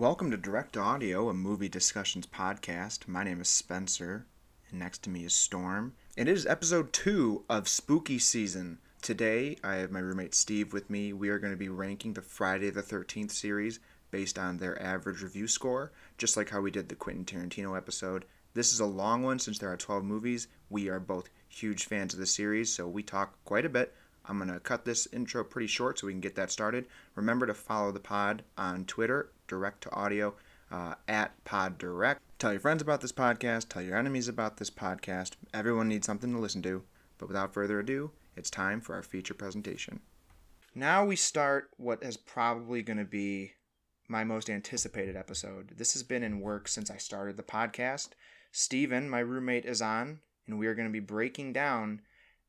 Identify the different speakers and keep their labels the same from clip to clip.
Speaker 1: Welcome to Direct Audio, a movie discussions podcast. My name is Spencer, and next to me is Storm. And it is episode two of Spooky Season. Today, I have my roommate Steve with me. We are going to be ranking the Friday the 13th series based on their average review score, just like how we did the Quentin Tarantino episode. This is a long one since there are 12 movies. We are both huge fans of the series, so we talk quite a bit. I'm going to cut this intro pretty short so we can get that started. Remember to follow the pod on Twitter, direct to audio, uh, at Pod Direct. Tell your friends about this podcast, tell your enemies about this podcast. Everyone needs something to listen to. But without further ado, it's time for our feature presentation. Now we start what is probably going to be my most anticipated episode. This has been in work since I started the podcast. Steven, my roommate, is on, and we are going to be breaking down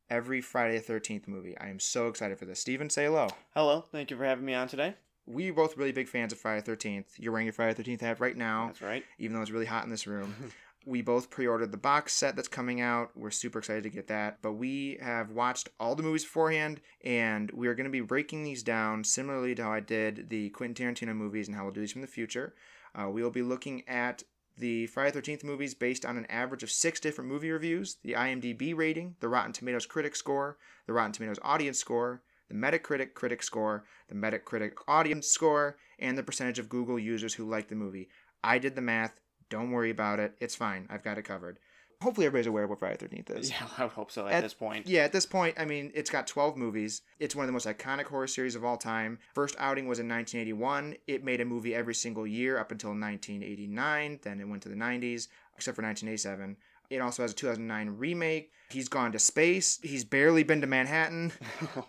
Speaker 1: every Friday the 13th movie. I am so excited for this. Steven, say hello.
Speaker 2: Hello, thank you for having me on today.
Speaker 1: We are both really big fans of Friday the 13th. You're wearing your Friday the 13th hat right now,
Speaker 2: That's right.
Speaker 1: even though it's really hot in this room. we both pre-ordered the box set that's coming out. We're super excited to get that. But we have watched all the movies beforehand, and we are going to be breaking these down similarly to how I did the Quentin Tarantino movies and how we'll do these from the future. Uh, we will be looking at the Friday the 13th movies based on an average of six different movie reviews the IMDb rating, the Rotten Tomatoes critic score, the Rotten Tomatoes audience score, the Metacritic critic score, the Metacritic audience score, and the percentage of Google users who like the movie. I did the math. Don't worry about it. It's fine. I've got it covered. Hopefully, everybody's aware of what Friday the 13th is.
Speaker 2: Yeah, I would hope so at,
Speaker 1: At-
Speaker 2: this point.
Speaker 1: Yeah, at this point, I mean, it's got 12 movies. It's one of the most iconic horror series of all time. First outing was in 1981. It made a movie every single year up until 1989. Then it went to the 90s, except for 1987. It also has a 2009 remake. He's gone to space. He's barely been to Manhattan.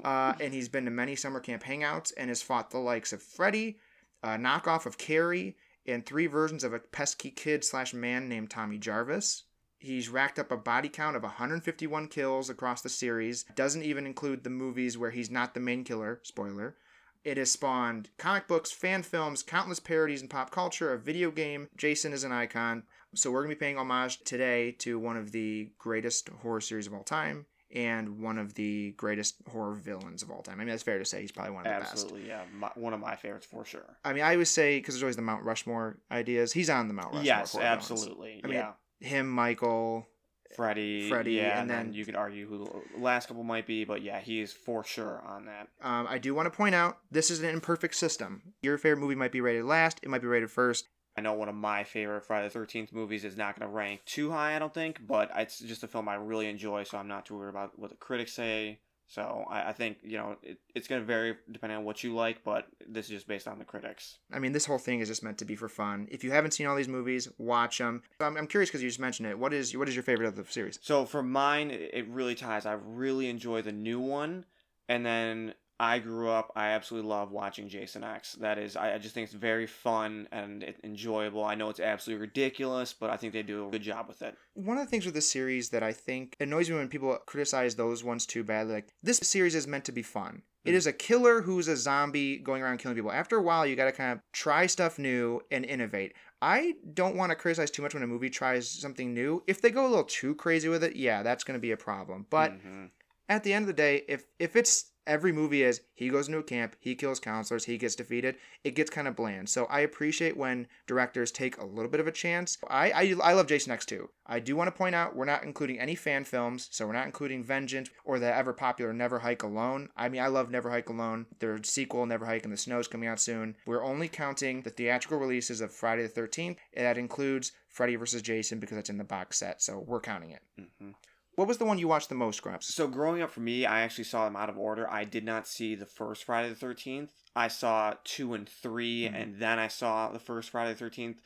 Speaker 1: Uh, and he's been to many summer camp hangouts and has fought the likes of Freddy, a knockoff of Carrie, and three versions of a pesky kid slash man named Tommy Jarvis. He's racked up a body count of 151 kills across the series. Doesn't even include the movies where he's not the main killer. Spoiler. It has spawned comic books, fan films, countless parodies in pop culture, a video game. Jason is an icon. So we're going to be paying homage today to one of the greatest horror series of all time and one of the greatest horror villains of all time. I mean, that's fair to say. He's probably one of the best.
Speaker 2: Absolutely, yeah. My, one of my favorites for sure.
Speaker 1: I mean, I always say because there's always the Mount Rushmore ideas. He's on the Mount Rushmore.
Speaker 2: yes,
Speaker 1: horror villains.
Speaker 2: absolutely.
Speaker 1: I mean,
Speaker 2: yeah.
Speaker 1: Him, Michael.
Speaker 2: Freddy,
Speaker 1: Freddy,
Speaker 2: yeah,
Speaker 1: and
Speaker 2: and,
Speaker 1: then-
Speaker 2: then you could argue who the last couple might be, but yeah, he is for sure on that.
Speaker 1: Um, I do want to point out this is an imperfect system. Your favorite movie might be rated last. It might be rated first.
Speaker 2: I know one of my favorite Friday the 13th movies is not going to rank too high, I don't think, but it's just a film I really enjoy, so I'm not too worried about what the critics say. So I, I think, you know, it, it's going to vary depending on what you like, but this is just based on the critics.
Speaker 1: I mean, this whole thing is just meant to be for fun. If you haven't seen all these movies, watch them. I'm, I'm curious because you just mentioned it. What is what is your favorite of the series?
Speaker 2: So for mine, it it really ties. I really enjoy the new one, and then I grew up. I absolutely love watching Jason X. That is, I, I just think it's very fun and it, enjoyable. I know it's absolutely ridiculous, but I think they do a good job with it.
Speaker 1: One of the things with this series that I think annoys me when people criticize those ones too badly, like this series is meant to be fun. It
Speaker 2: Mm.
Speaker 1: a killer who's a zombie going around killing people. After a while, you got to kind of try stuff new and innovate. I don't want to criticize too much when a movie tries something new. If they go a little too crazy with it, yeah, that's going to be a problem. But
Speaker 2: Mhm.
Speaker 1: at the end of the day, if if it's every movie is he goes into a camp, he kills counselors, he gets defeated, it gets kind of bland. So I appreciate when directors take a little bit of a chance. I I, I love Jason X too. I do want to point out we're not including any fan films, so we're not including Vengeance or the ever popular Never Hike Alone. I mean, I love Never Hike Alone. Their sequel, Never Hike in the Snow, is coming out soon. We're only counting the theatrical releases of Friday the Thirteenth. That includes Freddy vs. Jason because it's in the box set, so we're counting it.
Speaker 2: Mhm.
Speaker 1: What was the one you watched the most, Grumps?
Speaker 2: So growing up for me, I actually saw them out of order. I did not see the first Friday the Thirteenth. I saw two and 3
Speaker 1: Mhm.
Speaker 2: and then I saw the first Friday the Thirteenth.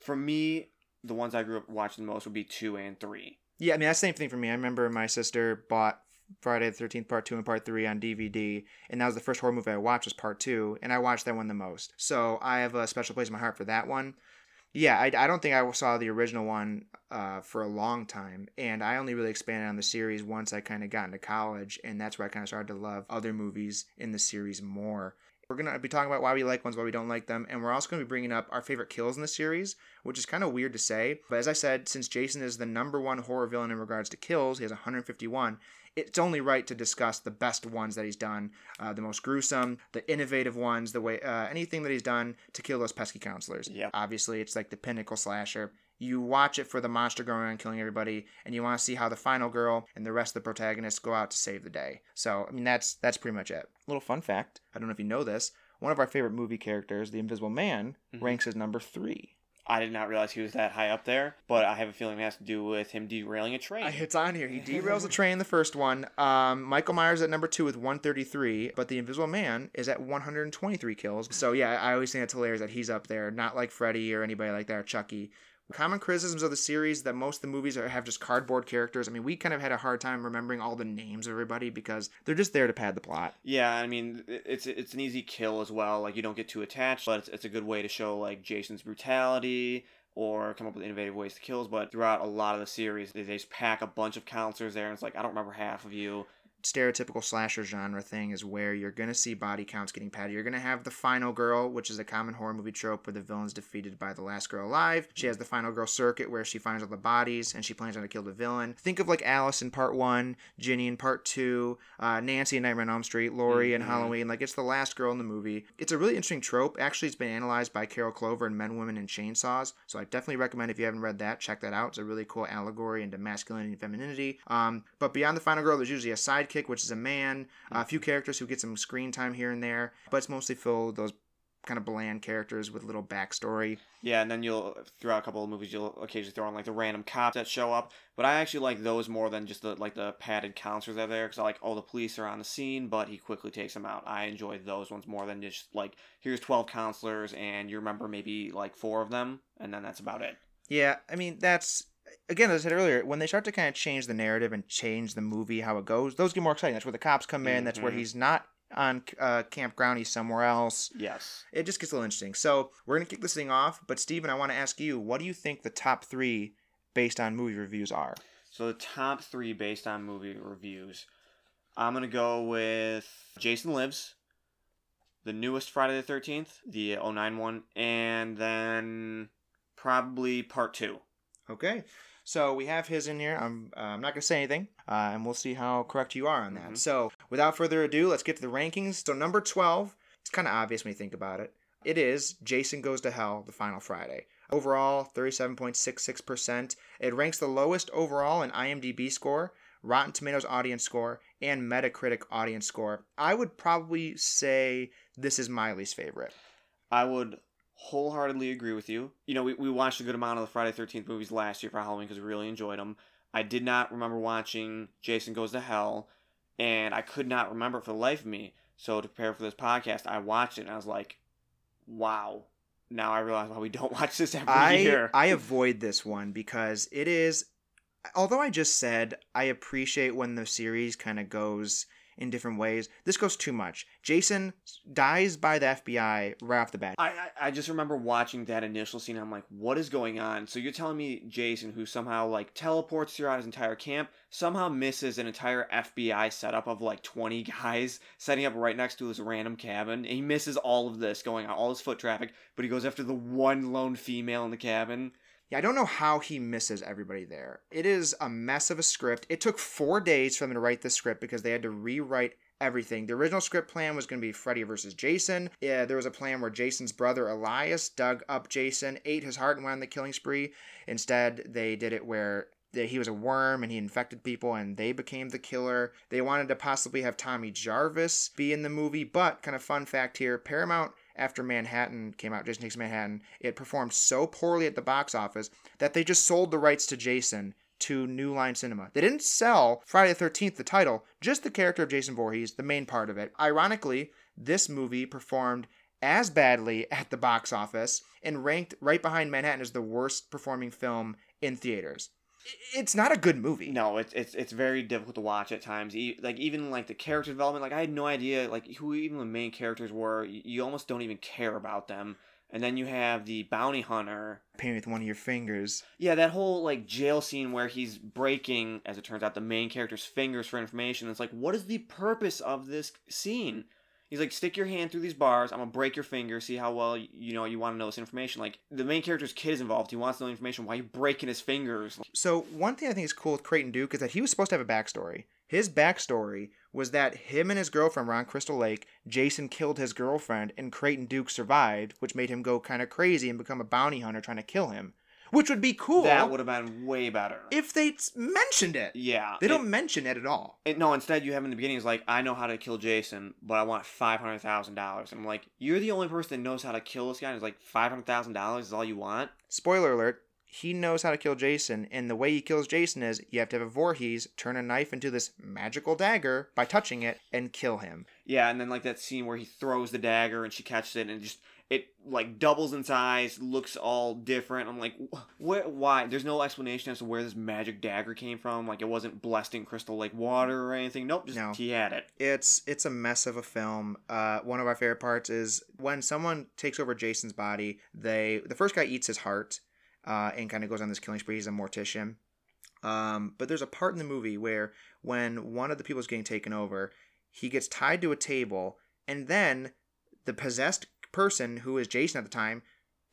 Speaker 2: For me, the ones I grew up watching the most would be two and three.
Speaker 1: Yeah, I mean that's the same thing for me. I remember my sister bought Friday the Thirteenth Part Two and Part Three on DVD, and that was the first horror movie I watched was Part Two, and I watched that one the most. So I have a special place in my heart for that one. Yeah, I, I don't think I saw the original one uh, for a long time, and I only really expanded on the series once I kind of got into college, and that's where I kind of started to love other movies in the series more. We're going to be talking about why we like ones, why we don't like them, and we're also going to be bringing up our favorite kills in the series, which is kind of weird to say. But as I said, since Jason is the number one horror villain in regards to kills, he has 151, it's only right to discuss the best ones that he's done, uh, the most gruesome, the innovative ones, the way uh, anything that he's done to kill those pesky counselors.
Speaker 2: Yep.
Speaker 1: Obviously, it's like the pinnacle slasher. You watch it for the monster going around killing everybody, and you want to see how the final girl and the rest of the protagonists go out to save the day. So, I mean, that's that's pretty much it. Little fun fact: I don't know if you know this. One of our favorite movie characters, the Invisible Man,
Speaker 2: Mhm.
Speaker 1: ranks as number three.
Speaker 2: I did not realize he was that high up there, but I have a feeling it has to do with him derailing a train.
Speaker 1: It's on here. He derails a train in the first one. Um, Michael Myers at number two with 133, but the Invisible Man is at 123 kills. So yeah, I always think it's hilarious that he's up there, not like Freddy or anybody like that or Chucky. Common criticisms of the series that most of the movies are, have just cardboard characters. I mean, we kind of had a hard time remembering all the names of everybody because they're just there to pad the plot.
Speaker 2: Yeah, I mean it's it's an easy kill as well. Like you don't get too attached, but it's, it's a good way to show like Jason's brutality or come up with innovative ways to kills. But throughout a lot of the series, they, they just pack a bunch of counselors there, and it's like I don't remember half of you.
Speaker 1: Stereotypical slasher genre thing is where you're going to see body counts getting padded. You're going to have the final girl, which is a common horror movie trope where the villain's defeated by the last girl alive. She has the final girl circuit where she finds all the bodies and she plans on to kill the villain. Think of like Alice in part one, Ginny in part two, uh, Nancy in Nightmare on Elm Street, Laurie in
Speaker 2: Mhm.
Speaker 1: Halloween. Like it's the last girl in the movie. It's a really interesting trope. Actually, it's been analyzed by Carol Clover in Men, Women, and Chainsaws. So I definitely recommend if you haven't read that, check that out. It's a really cool allegory into masculinity and femininity. Um, but beyond the final girl, there's usually a sidekick, which is a man, uh, a few mm-hmm. characters who get some screen time here and there, but it's mostly filled those kind of bland characters with little backstory.
Speaker 2: Yeah, and then you'll throughout a couple of movies you'll occasionally throw in like the random cops that show up. But I actually like those more than just the like the padded counselors that are there because I like oh the police are on the scene, but he quickly takes them out. I enjoy those ones more than just like here's twelve counselors and you remember maybe like four of them and then that's about it.
Speaker 1: Yeah, I mean that's again as I said earlier, when they start to kind of change the narrative and change the movie how it goes, those get more exciting. That's where the cops come in. That's where
Speaker 2: Mhm.
Speaker 1: he's not on uh, campground; he's somewhere else.
Speaker 2: Yes.
Speaker 1: It just gets a little interesting. So we're gonna kick this thing off. But Steven, I want to ask you, what do you think the top three based on movie reviews are?
Speaker 2: So the top three based on movie reviews, I'm gonna go with Jason Lives, the newest Friday the Thirteenth, the 09 one, and then probably part two.
Speaker 1: Okay. So we have his in here. I'm, uh, I'm not going to say anything, uh, and we'll see how correct you are on that.
Speaker 2: Mhm.
Speaker 1: So without further ado, let's get to the rankings. So number 12, it's kind of obvious when you think about it. It is Jason Goes to Hell, the final Friday. Overall, 37.66%. It ranks the lowest overall in IMDb score, Rotten Tomatoes audience score, and Metacritic audience score. I would probably say this is my least favorite.
Speaker 2: I would wholeheartedly agree with you. You know, we, we watched a good amount of the Friday Thirteenth movies last year for Halloween because we really enjoyed them. I did not remember watching Jason Goes to Hell, and I could not remember for the life of me. So to prepare for this podcast, I watched it and I was like, "Wow!" Now I realize why we don't watch this every
Speaker 1: I
Speaker 2: year.
Speaker 1: I avoid this one because it is although I just said I appreciate when the series kind of goes in different ways. This goes too much. Jason dies by the FBI right off the bat.
Speaker 2: I, I I just remember watching that initial scene. I'm like, what is going on? So you're telling me Jason, who somehow like teleports throughout his entire camp, somehow misses an entire FBI setup of like 20 guys setting up right next to his random cabin. He misses all of this going on, all his foot traffic, but he goes after the one lone female in the cabin.
Speaker 1: Yeah, I don't know how he misses everybody there. It is a mess of a script. It took four days for them to write this script because they had to rewrite everything. The original script plan was going to be Freddy versus Jason. Yeah, there was a plan where Jason's brother Elias dug up Jason, ate his heart, and went on the killing spree. Instead, they did it where he was a worm and he infected people and they became the killer. They wanted to possibly have Tommy Jarvis be in the movie, but kind of fun fact here, Paramount after Manhattan came out, Jason Takes Manhattan, it performed so poorly at the box office that they just sold the rights to Jason to New Line Cinema. They didn't sell Friday the 13th, the title, just the character of Jason Voorhees, the main part of it. Ironically, this movie performed as badly at the box office and ranked right behind Manhattan as the worst performing film in theaters. It's not a good movie.
Speaker 2: No, it's it's it's very difficult to watch at times. Like even like the character development, like I had no idea like who even the main characters were. You almost don't even care about them. And then you have the bounty hunter.
Speaker 1: Paint with one of your fingers.
Speaker 2: Yeah, that whole like jail scene where he's breaking, as it turns out, the main character's fingers for information. It's like, what is the purpose of this scene? He's like, stick your hand through these bars. I'm gonna break your finger. See how well you, know you want to know this information. Like the main character's kid is involved. He wants to know information. Why are you breaking his fingers?
Speaker 1: So one thing I think is cool with Creighton Duke is that he was supposed to have a backstory. His backstory was that him and his girlfriend were on Crystal Lake. Jason killed his girlfriend, and Creighton Duke survived, which made him go kind of crazy and become a bounty hunter trying to kill him. Which would be cool
Speaker 2: That would have been way better.
Speaker 1: if they mentioned it.
Speaker 2: yeah.
Speaker 1: They don't mention it at all.
Speaker 2: it- no, instead you have in the beginning is like, I know how to kill Jason, but I want five hundred thousand dollars. I'm like, you're the only person that knows how to kill this guy. And it's like five hundred thousand dollars is all you want.
Speaker 1: Spoiler alert. He knows how to kill Jason, and the way he kills Jason is you have to have a Voorhees turn a knife into this magical dagger by touching it and kill him.
Speaker 2: Yeah, and then like that scene where he throws the dagger and she catches it and just it like doubles in size, looks all different. I'm like, wh- where, why? There's no explanation as to where this magic dagger came from. Like it wasn't blessed in crystal lake water or anything. Nope, just
Speaker 1: No.
Speaker 2: he had it.
Speaker 1: It's it's a mess of a film. Uh, one of our favorite parts is when someone takes over Jason's body. They the first guy eats his heart, uh, and kind of goes on this killing spree. He's a mortician. Um, but there's a part in the movie where when one of the people is getting taken over, he gets tied to a table, and then the possessed person who is Jason at the time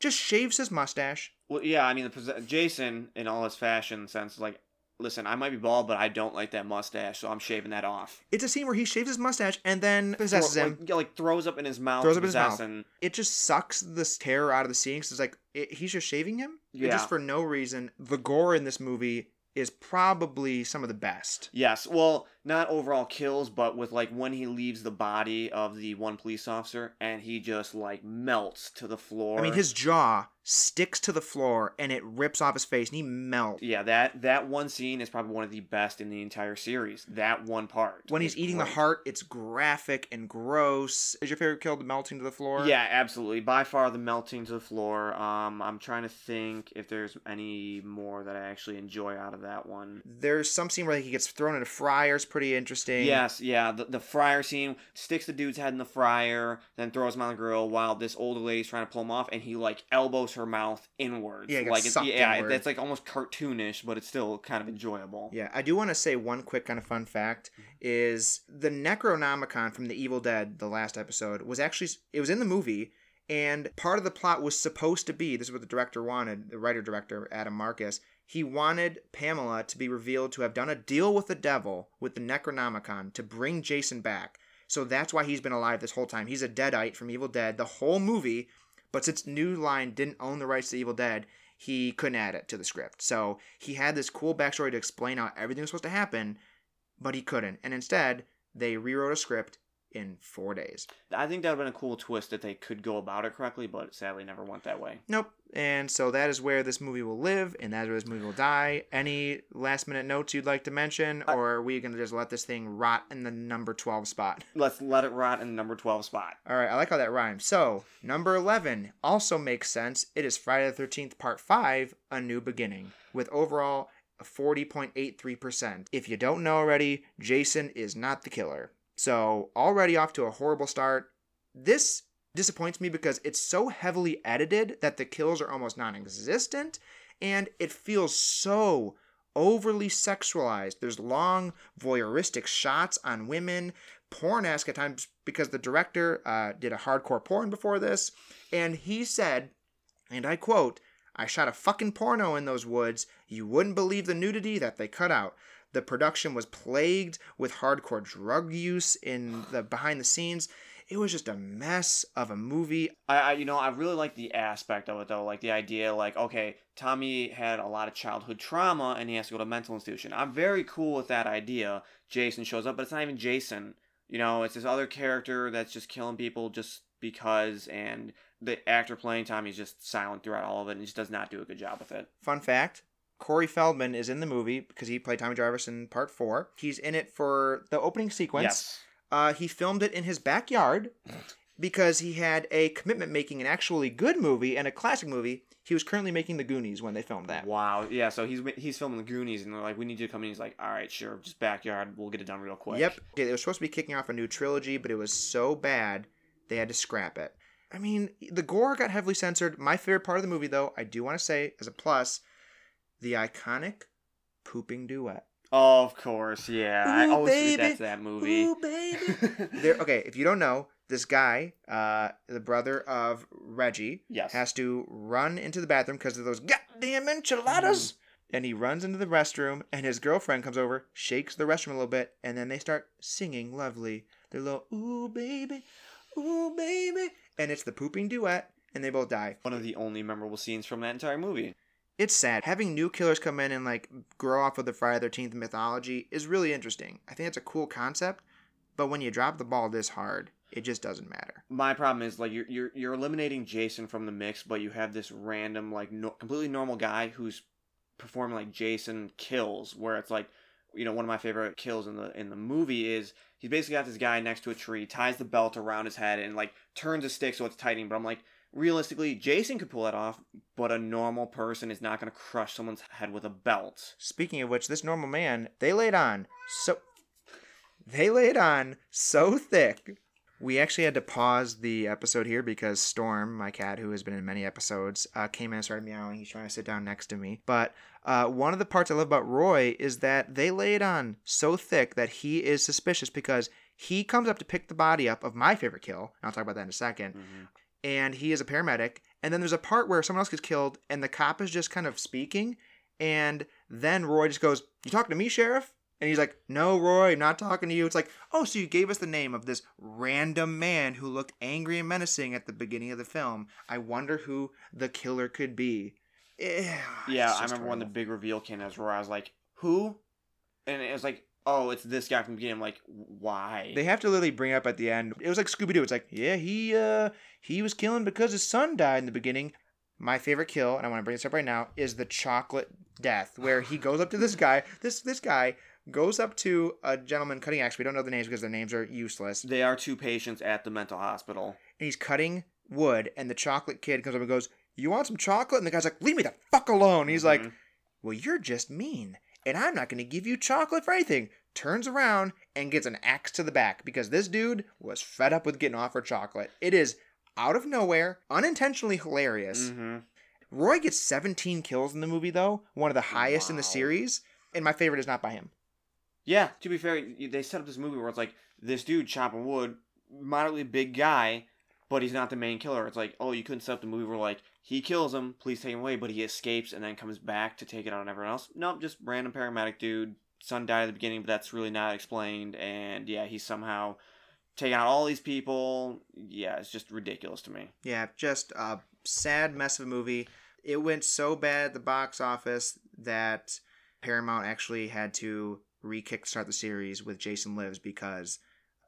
Speaker 1: just shaves his mustache.
Speaker 2: Well, yeah, I mean, the Jason in all his fashion sense, like, listen, I might be bald, but I don't like that mustache, so I'm shaving that off.
Speaker 1: It's a scene where he shaves his mustache and then possesses
Speaker 2: Throw-
Speaker 1: him.
Speaker 2: like, yeah, like throws up in his mouth.
Speaker 1: Throws up in his mouth.
Speaker 2: and-
Speaker 1: it just sucks this terror out of the scene 'cause it's like it, he's just shaving him It
Speaker 2: Yeah.
Speaker 1: just for no reason the gore in this movie is probably some of the best
Speaker 2: Yes, well, not overall kills, but with like when he leaves the body of the one police officer and he just like melts to the floor.
Speaker 1: i mean his jaw sticks to the floor and it rips off his face and he melts
Speaker 2: yeah, that that one scene is probably one of the best in the entire series. That one part.
Speaker 1: when he's eating the heart it's graphic and gross is your favorite kill the melting to the floor
Speaker 2: Yeah, absolutely. By far the melting to the floor. Um, I'm trying to think if there's any more that I actually enjoy out of that one.
Speaker 1: there's some scene where he gets thrown in a fryer is pretty interesting
Speaker 2: Yes, yeah, the, the fryer scene sticks the dude's head in the fryer, then throws him on the grill while this older lady's trying to pull him off, and he like elbows her mouth inwards.
Speaker 1: Yeah,
Speaker 2: like it's, yeah,
Speaker 1: inward.
Speaker 2: that's like almost cartoonish, but it's still kind of enjoyable.
Speaker 1: Yeah, I do want to say one quick kind of fun fact is the Necronomicon from the Evil Dead, the last episode, was actually it was in the movie and part of the plot was supposed to be this is what the director wanted, the writer director Adam Marcus. He wanted Pamela to be revealed to have done a deal with the devil with the Necronomicon to bring Jason back. So that's why he's been alive this whole time. He's a deadite from Evil Dead the whole movie, but since New Line didn't own the rights to Evil Dead, he couldn't add it to the script. So he had this cool backstory to explain how everything was supposed to happen, but he couldn't. And instead, they rewrote a script in four days.
Speaker 2: I think that would have been a cool twist that they could go about it correctly, but it sadly never went that way.
Speaker 1: Nope. And so that is where this movie will live, and that's where this movie will die. Any last minute notes you'd like to mention,
Speaker 2: I-
Speaker 1: or are we going to just let this thing rot in the number 12 spot?
Speaker 2: Let's let it rot in the number 12 spot.
Speaker 1: All right, I like how that rhymes. So, number 11 also makes sense. It is Friday the 13th, Part 5, A New Beginning, with overall a 40.83%. If you don't know already, Jason is not the killer. So, already off to a horrible start. This disappoints me because it's so heavily edited that the kills are almost non existent, and it feels so overly sexualized. There's long voyeuristic shots on women, porn esque at times because the director uh, did a hardcore porn before this, and he said, and I quote, I shot a fucking porno in those woods. You wouldn't believe the nudity that they cut out. The production was plagued with hardcore drug use in the behind the scenes. It was just a mess of a movie.
Speaker 2: I, I you know I really like the aspect of it though, like the idea like okay, Tommy had a lot of childhood trauma and he has to go to a mental institution. I'm very cool with that idea. Jason shows up, but it's not even Jason. You know, it's this other character that's just killing people just because, and the actor playing Tommy is just silent throughout all of it and just does not do a good job with it.
Speaker 1: Fun fact Corey Feldman is in the movie because he played Tommy Jarvis in part four. He's in it for the opening sequence.
Speaker 2: Yes.
Speaker 1: Uh, he filmed it in his backyard because he had a commitment making an actually good movie and a classic movie. He was currently making The Goonies when they filmed that.
Speaker 2: Wow. Yeah. So he's he's filming the Goonies, and they're like, "We need you to come in." He's like, "All right, sure, just backyard. We'll get it done real quick."
Speaker 1: Yep. Okay, they were supposed to be kicking off a new trilogy, but it was so bad they had to scrap it. I mean, the gore got heavily censored. My favorite part of the movie, though, I do want to say as a plus, the iconic pooping duet.
Speaker 2: Of course. Yeah. I always
Speaker 1: baby.
Speaker 2: forget that's that movie.
Speaker 1: Ooh, baby. there, okay, if you don't know, this guy, uh, the brother of Reggie,
Speaker 2: yes.
Speaker 1: has to run into the bathroom because of those goddamn enchiladas. and he runs into the restroom, and his girlfriend comes over, shakes the restroom a little bit, and then they start singing lovely. Their little ooh baby, ooh baby, and it's the pooping duet, and they both die.
Speaker 2: One of the only memorable scenes from that entire movie.
Speaker 1: It's sad having new killers come in and like grow off of the Friday Thirteenth mythology is really interesting. I think it's a cool concept, but when you drop the ball this hard, it just doesn't matter.
Speaker 2: My problem is like you're you're you're eliminating Jason from the mix, but you have this random like no, completely normal guy who's performing like Jason kills, where it's like you know one of my favorite kills in the in the movie is he's basically got this guy next to a tree, ties the belt around his head, and like turns a stick so it's tightening. But I'm like, realistically, Jason could pull that off, but a normal person is not going to crush someone's head with a belt.
Speaker 1: Speaking of which, this normal man, they laid on so they laid on so thick. We actually had to pause the episode here because Storm, my cat, who has been in many episodes, uh, came in and started meowing. He's trying to sit down next to me. But uh, one of the parts I love about Roy is that they lay it on so thick that he is suspicious because he comes up to pick the body up of my favorite kill. And I'll talk about that in a 2nd
Speaker 2: Mm-hmm.
Speaker 1: And he is a paramedic. And then there's a part where someone else gets killed and the cop is just kind of speaking. And then Roy just goes, You talking to me, Sheriff? And he's like, No, Roy, I'm not talking to you. It's like, Oh, so you gave us the name of this random man who looked angry and menacing at the beginning of the film. I wonder who the killer could be.
Speaker 2: Yeah, I remember when the big reveal came as where I was like, who? And it was like, oh, it's this guy from the beginning. I'm like, why?
Speaker 1: They have to literally bring up at the end. It was like Scooby Doo. It's like, yeah, he uh he was killing because his son died in the beginning. My favorite kill, and I want to bring this up right now, is the chocolate death, where he goes up to this guy. This this guy goes up to a gentleman cutting axe. We don't know the names because their names are useless.
Speaker 2: They are two patients at the mental hospital.
Speaker 1: And he's cutting wood, and the chocolate kid comes up and goes, "You want some chocolate?" And the guy's like, "Leave me the fuck alone." He's like,
Speaker 2: Mhm.
Speaker 1: well, you're just mean, and I'm not going to give you chocolate for anything. Turns around and gets an axe to the back because this dude was fed up with getting offered chocolate. It is out of nowhere, unintentionally hilarious.
Speaker 2: Mhm.
Speaker 1: Roy gets 17 kills in the movie, though, one of the highest in the series, and my favorite is not by him.
Speaker 2: Yeah, to be fair, they set up this movie where it's like this dude chopping wood, moderately big guy, but he's not the main killer. It's like, oh, you couldn't set up the movie where like he kills him, please take him away, but he escapes and then comes back to take it on everyone else. Nope, just random paramedic dude. Son died at the beginning, but that's really not explained. And yeah, he's somehow taking out all these people. Yeah, it's just ridiculous to me.
Speaker 1: Yeah, just a sad mess of a movie. It went so bad at the box office that Paramount actually had to re kickstart the series with Jason Lives because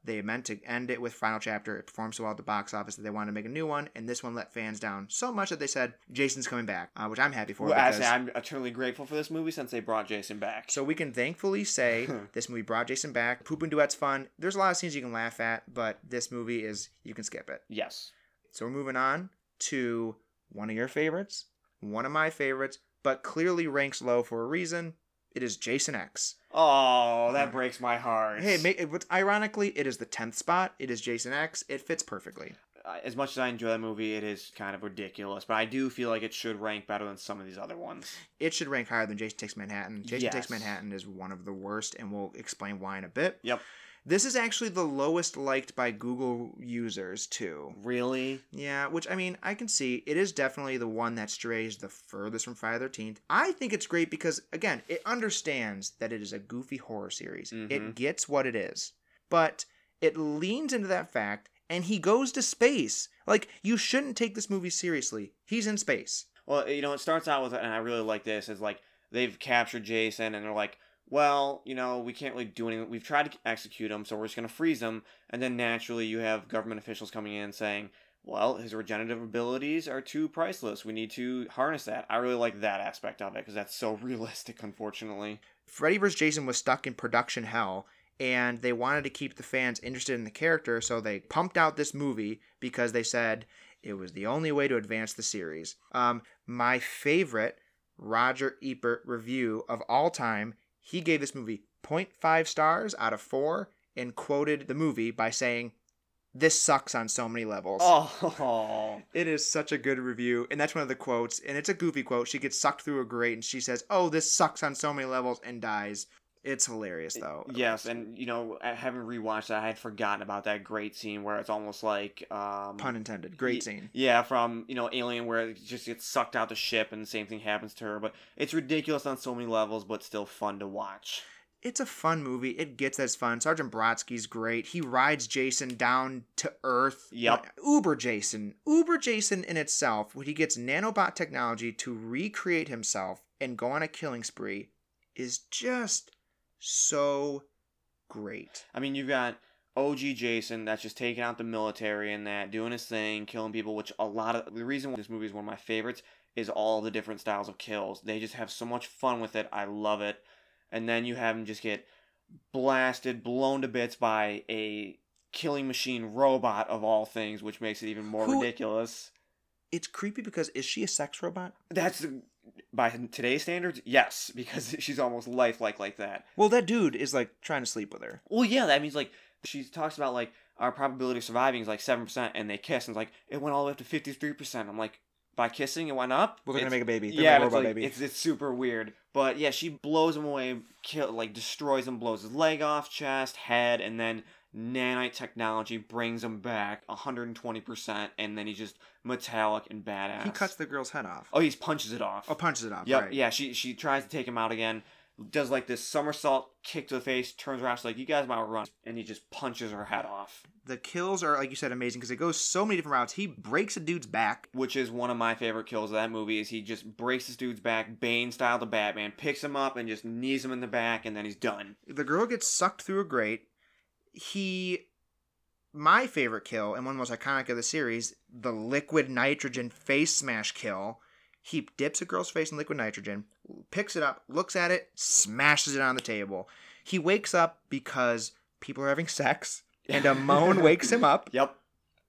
Speaker 1: they meant to end it with Final Chapter. It performed so well at the box office that they wanted to make a new one, and this one let fans down so much that they said Jason's coming back, uh, which I'm happy for.
Speaker 2: Well, I
Speaker 1: because-
Speaker 2: say I'm eternally grateful for this movie since they brought Jason back.
Speaker 1: so we can thankfully say this movie brought Jason back. Poop and Duet's fun. There's a lot of scenes you can laugh at, but this movie is you can skip it.
Speaker 2: yes.
Speaker 1: So we're moving on to one of your favorites, one of my favorites, but clearly ranks low for a reason. It is Jason X.
Speaker 2: Oh, that breaks my heart.
Speaker 1: Hey, ma- it, ironically, it is the tenth spot. It is Jason X. It fits perfectly.
Speaker 2: Uh, as much as I enjoy that movie, it is kind of ridiculous. But I do feel like it should rank better than some of these other ones.
Speaker 1: It should rank higher than Jason Takes Manhattan. Jason Takes Manhattan is one of the worst, and we'll explain why in a bit.
Speaker 2: Yep.
Speaker 1: This is actually the lowest liked by Google users too.
Speaker 2: Really?
Speaker 1: Yeah, which I mean, I can see it is definitely the one that strays the furthest from Friday the 13th. I think it's great because, again, it understands that it is a goofy horror series.
Speaker 2: Mhm.
Speaker 1: It gets what it is, but it leans into that fact and he goes to space. Like, you shouldn't take this movie seriously. He's in space.
Speaker 2: Well, you know, it starts out with, and I really like this, is like they've captured Jason, and they're like, well, you know, we can't really do anything. We've tried to execute him, so we're just going to freeze him. And then naturally, you have government officials coming in saying, well, his regenerative abilities are too priceless. We need to harness that. I really like that aspect of it because that's so realistic, unfortunately.
Speaker 1: Freddy vs. Jason was stuck in production hell, and they wanted to keep the fans interested in the character, so they pumped out this movie because they said it was the only way to advance the series. Um, my favorite Roger Ebert review of all time, he gave this movie 0.5 stars out of 4 and quoted the movie by saying, This sucks on so many levels.
Speaker 2: Oh,
Speaker 1: It is such a good review, and that's one of the quotes. And it's a goofy quote. She gets sucked through a grate, and she says, "Oh, this sucks on so many levels," and dies. It's hilarious though.
Speaker 2: Yes, and you know, I having rewatched that, I had forgotten about that great scene where it's almost like um,
Speaker 1: pun intended. Great
Speaker 2: Ye-
Speaker 1: scene.
Speaker 2: Yeah, from you know Alien, where it just gets sucked out the ship, and the same thing happens to her. But it's ridiculous on so many levels, but still fun to watch.
Speaker 1: It's a fun movie. It gets it's fun. Sergeant Brodsky's great. He rides Jason down to Earth.
Speaker 2: Yep.
Speaker 1: Uber Jason. Uber Jason in itself, when he gets nanobot technology to recreate himself and go on a killing spree, is just so great.
Speaker 2: I mean, you've got OG Jason that's just taking out the military and that, doing his thing, killing people. Which a lot of the reason why this movie is one of my favorites is all the different styles of kills. They just have so much fun with it. I love it. And then you have him just get blasted, blown to bits by a killing machine robot of all things, which makes it even more
Speaker 1: Who-
Speaker 2: ridiculous.
Speaker 1: It's creepy because is she a sex robot?
Speaker 2: That's by today's standards, yes, because she's almost lifelike like that.
Speaker 1: Well, that dude is like trying to sleep with her.
Speaker 2: Well, yeah, that means like she talks about like our probability of surviving is like seven percent, and they kiss, and it's like it went all the way up to fifty three percent. I'm like, by kissing, it went up.
Speaker 1: Well, they're gonna make a baby. They're
Speaker 2: yeah, it's, like,
Speaker 1: baby.
Speaker 2: it's it's super weird. But yeah, she blows him away, kill like destroys him, blows his leg off, chest, head, and then nanite technology brings him back 120%, and then he's just metallic and badass.
Speaker 1: He cuts the girl's head off.
Speaker 2: Oh, he punches it off.
Speaker 1: Oh, punches it off.
Speaker 2: Yep.
Speaker 1: Right.
Speaker 2: Yeah. She she tries to take him out again. Does like this somersault kick to the face. Turns around. She's like, "You guys might run," and he just punches her head off.
Speaker 1: The kills are, like you said, amazing because it goes so many different routes. He breaks a dude's back.
Speaker 2: Which is one of my favorite kills of that movie. Is he just breaks this dude's back, Bane style to Batman, picks him up and just knees him in the back, and then he's done.
Speaker 1: The girl gets sucked through a grate. He, my favorite kill and one of the most iconic of the series, the liquid nitrogen face smash kill. He dips a girl's face in liquid nitrogen, picks it up, looks at it, smashes it on the table. He wakes up because people are having sex, and a moan wakes him up.
Speaker 2: Yep.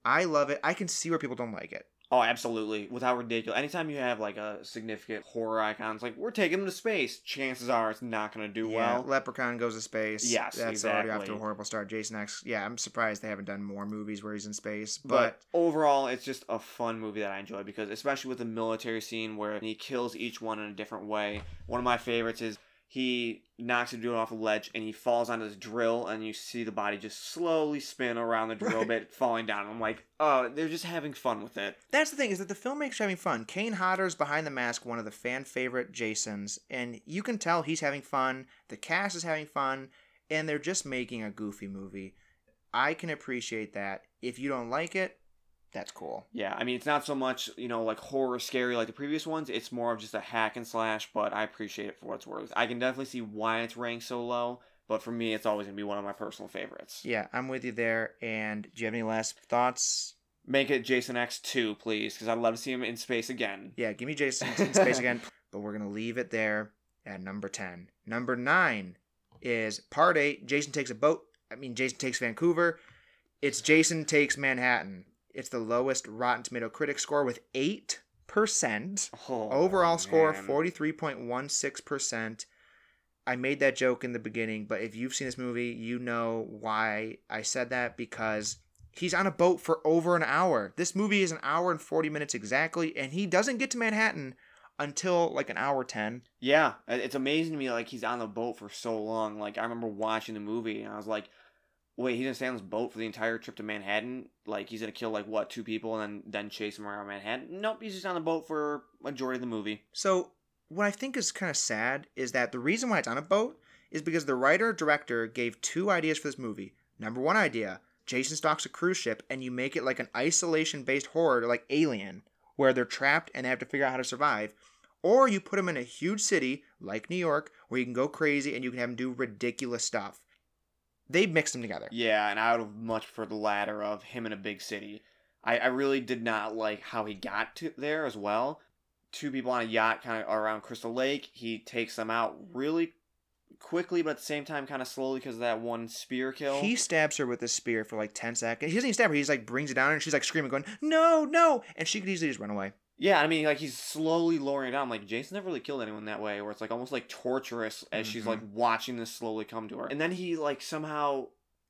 Speaker 1: I love it. I can see where people don't like it.
Speaker 2: Oh, absolutely. Without ridiculous. Anytime you have like a significant horror icon, it's like we're taking him to space. Chances are it's not going to do
Speaker 1: Yeah,
Speaker 2: well.
Speaker 1: Leprechaun goes to space.
Speaker 2: Yes,
Speaker 1: that's already off to a horrible start. Jason X. Yeah, I'm surprised they haven't done more movies where he's in space.
Speaker 2: But,
Speaker 1: But,
Speaker 2: overall, it's just a fun movie that I enjoy because, especially with the military scene where he kills each one in a different way. One of my favorites is he knocks the dude off a ledge and he falls on this drill, and you see the body just slowly spin around the drill
Speaker 1: Right.
Speaker 2: bit, falling down. I'm like, oh, they're just having fun with it.
Speaker 1: that's the thing is that the filmmakers are having fun. Kane Hodder's behind the mask, one of the fan favorite Jasons, and you can tell he's having fun. The cast is having fun, and they're just making a goofy movie. I can appreciate that. If you don't like it, that's cool.
Speaker 2: Yeah, I mean, it's not so much, you know, like horror scary like the previous ones. It's more of just a hack and slash, but I appreciate it for what it's worth. I can definitely see why it's ranked so low, but for me, it's always going to be one of my personal favorites.
Speaker 1: Yeah, I'm with you there. And do you have any last thoughts?
Speaker 2: Make it Jason X2, please, because I'd love to see him in space again.
Speaker 1: Yeah, give me Jason in space again. But we're gonna leave it there at number ten. Number nine is part eight. Jason takes a boat. I mean, Jason takes Vancouver. It's Jason takes Manhattan. It's the lowest Rotten Tomato critic score with eight percent.
Speaker 2: Oh,
Speaker 1: Overall score
Speaker 2: man.
Speaker 1: forty three point one six percent. I made that joke in the beginning, but if you've seen this movie, you know why I said that because he's on a boat for over an hour. This movie is an hour and 40 minutes exactly, and he doesn't get to Manhattan until like an hour 10.
Speaker 2: Yeah, it's amazing to me, like, he's on the boat for so long. Like, I remember watching the movie, and I was like, wait, he's didn't stay on this boat for the entire trip to Manhattan? Like, he's to kill, like, what, two people and then, then chase him around Manhattan? Nope, he's just on the boat for majority of the movie.
Speaker 1: So, what I think is kind of sad is that the reason why it's on a boat is because the writer director gave two ideas for this movie. Number one idea Jason stalks a cruise ship, and you make it like an isolation based horror like Alien, where they're trapped and they have to figure out how to survive. Or you put them in a huge city like New York where you can go crazy and you can have them do ridiculous stuff. They mixed them together.
Speaker 2: Yeah, and I would have much preferred the latter of him in a big city. I, I really did not like how he got to there as well. Two people on a yacht kind of around Crystal Lake. He takes them out really quickly, but at the same time, kind of slowly because of that one spear kill.
Speaker 1: He stabs her with a spear for like 10 seconds. He doesn't even stab her. He just like brings it down and she's like screaming, going, No, no. And she could easily just run away.
Speaker 2: Yeah, I mean, like he's slowly lowering it down. Like, Jason never really killed anyone that way, where it's like almost like torturous as she's
Speaker 1: Mhm.
Speaker 2: like watching this slowly come to her. And then he like somehow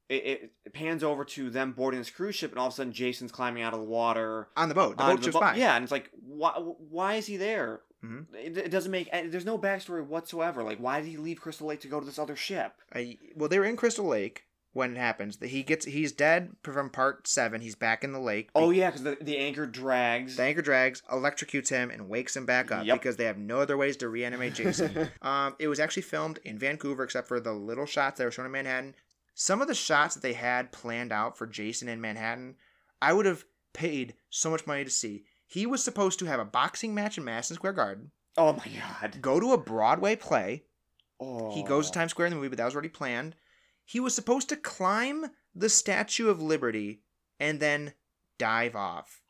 Speaker 2: it, it pans over to them boarding this cruise ship, and all of a sudden Jason's climbing out of the water.
Speaker 1: On the boat. The boat just
Speaker 2: bo-
Speaker 1: by.
Speaker 2: Yeah, and it's like, why? Why is he there?
Speaker 1: Mhm.
Speaker 2: It, it doesn't make. There's no backstory whatsoever. Like, why did he leave Crystal Lake to go to this other ship?
Speaker 1: I, well, they were in Crystal Lake when it happens. that He gets he's dead from part seven. He's back in the lake.
Speaker 2: Oh yeah, because the, the anchor drags.
Speaker 1: The anchor drags, electrocutes him, and wakes him back up
Speaker 2: Yep.
Speaker 1: because they have no other ways to reanimate Jason. um, it was actually filmed in Vancouver, except for the little shots that were shown in Manhattan. Some of the shots that they had planned out for Jason in Manhattan, I would have paid so much money to see. He was supposed to have a boxing match in Madison Square Garden,
Speaker 2: oh my god.
Speaker 1: go to a Broadway play.
Speaker 2: Oh.
Speaker 1: He goes to Times Square in the movie, but that was already planned. He was supposed to climb the Statue of Liberty and then dive off.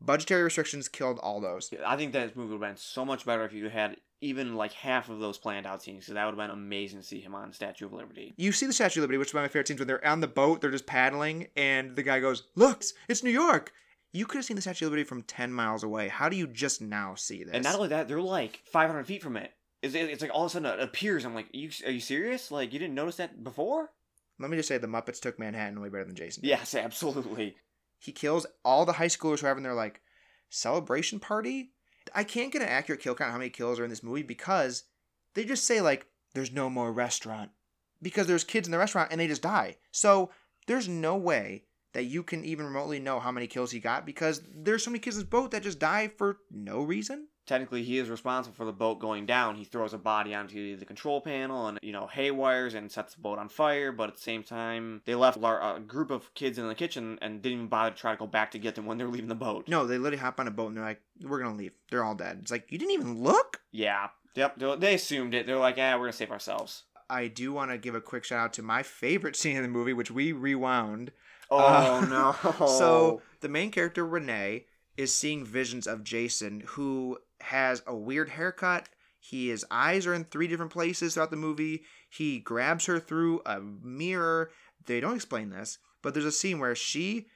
Speaker 1: Budgetary restrictions killed all those.
Speaker 2: I think that movie would have been so much better if you had even like half of those planned out scenes. Because that would have been amazing to see him on Statue of Liberty.
Speaker 1: You see the Statue of Liberty, which is one of my favorite scenes when they're on the boat, they're just paddling, and the guy goes, Look, it's- it's New York. You could have seen the Statue of Liberty from 10 miles away. How do you just now see this?
Speaker 2: And not only that, they're like 500 feet from it. It's, it's like all of a sudden it appears. I'm like, are you, are you serious? Like, you didn't notice that before?
Speaker 1: Let me just say, the Muppets took Manhattan way better than Jason. did.
Speaker 2: Yes, absolutely.
Speaker 1: He kills all the high schoolers who are having their, like, celebration party. I can't get an accurate kill count how many kills are in this movie because they just say, like, there's no more restaurant. Because there's kids in the restaurant and they just die. So there's no way that you can even remotely know how many kills he got because there's so many kids in this boat that just die for no reason.
Speaker 2: Technically, he is responsible for the boat going down. He throws a body onto the control panel and, you know, haywires and sets the boat on fire. But at the same time, they left a group of kids in the kitchen and didn't even bother to try to go back to get them when they're leaving the boat.
Speaker 1: No, they literally hop on a boat and they're like, we're going to leave. They're all dead. It's like, you didn't even look?
Speaker 2: Yeah. Yep. They- assumed it. They're like, yeah, we're going to save ourselves.
Speaker 1: I do want to give a quick shout out to my favorite scene in the movie, which we rewound.
Speaker 2: Oh,
Speaker 1: Uh,
Speaker 2: no.
Speaker 1: So the main character Renee is seeing visions of Jason, who has a weird haircut. He, his eyes are in three different places throughout the movie. He grabs her through a mirror. They don't explain this, but there's a scene where she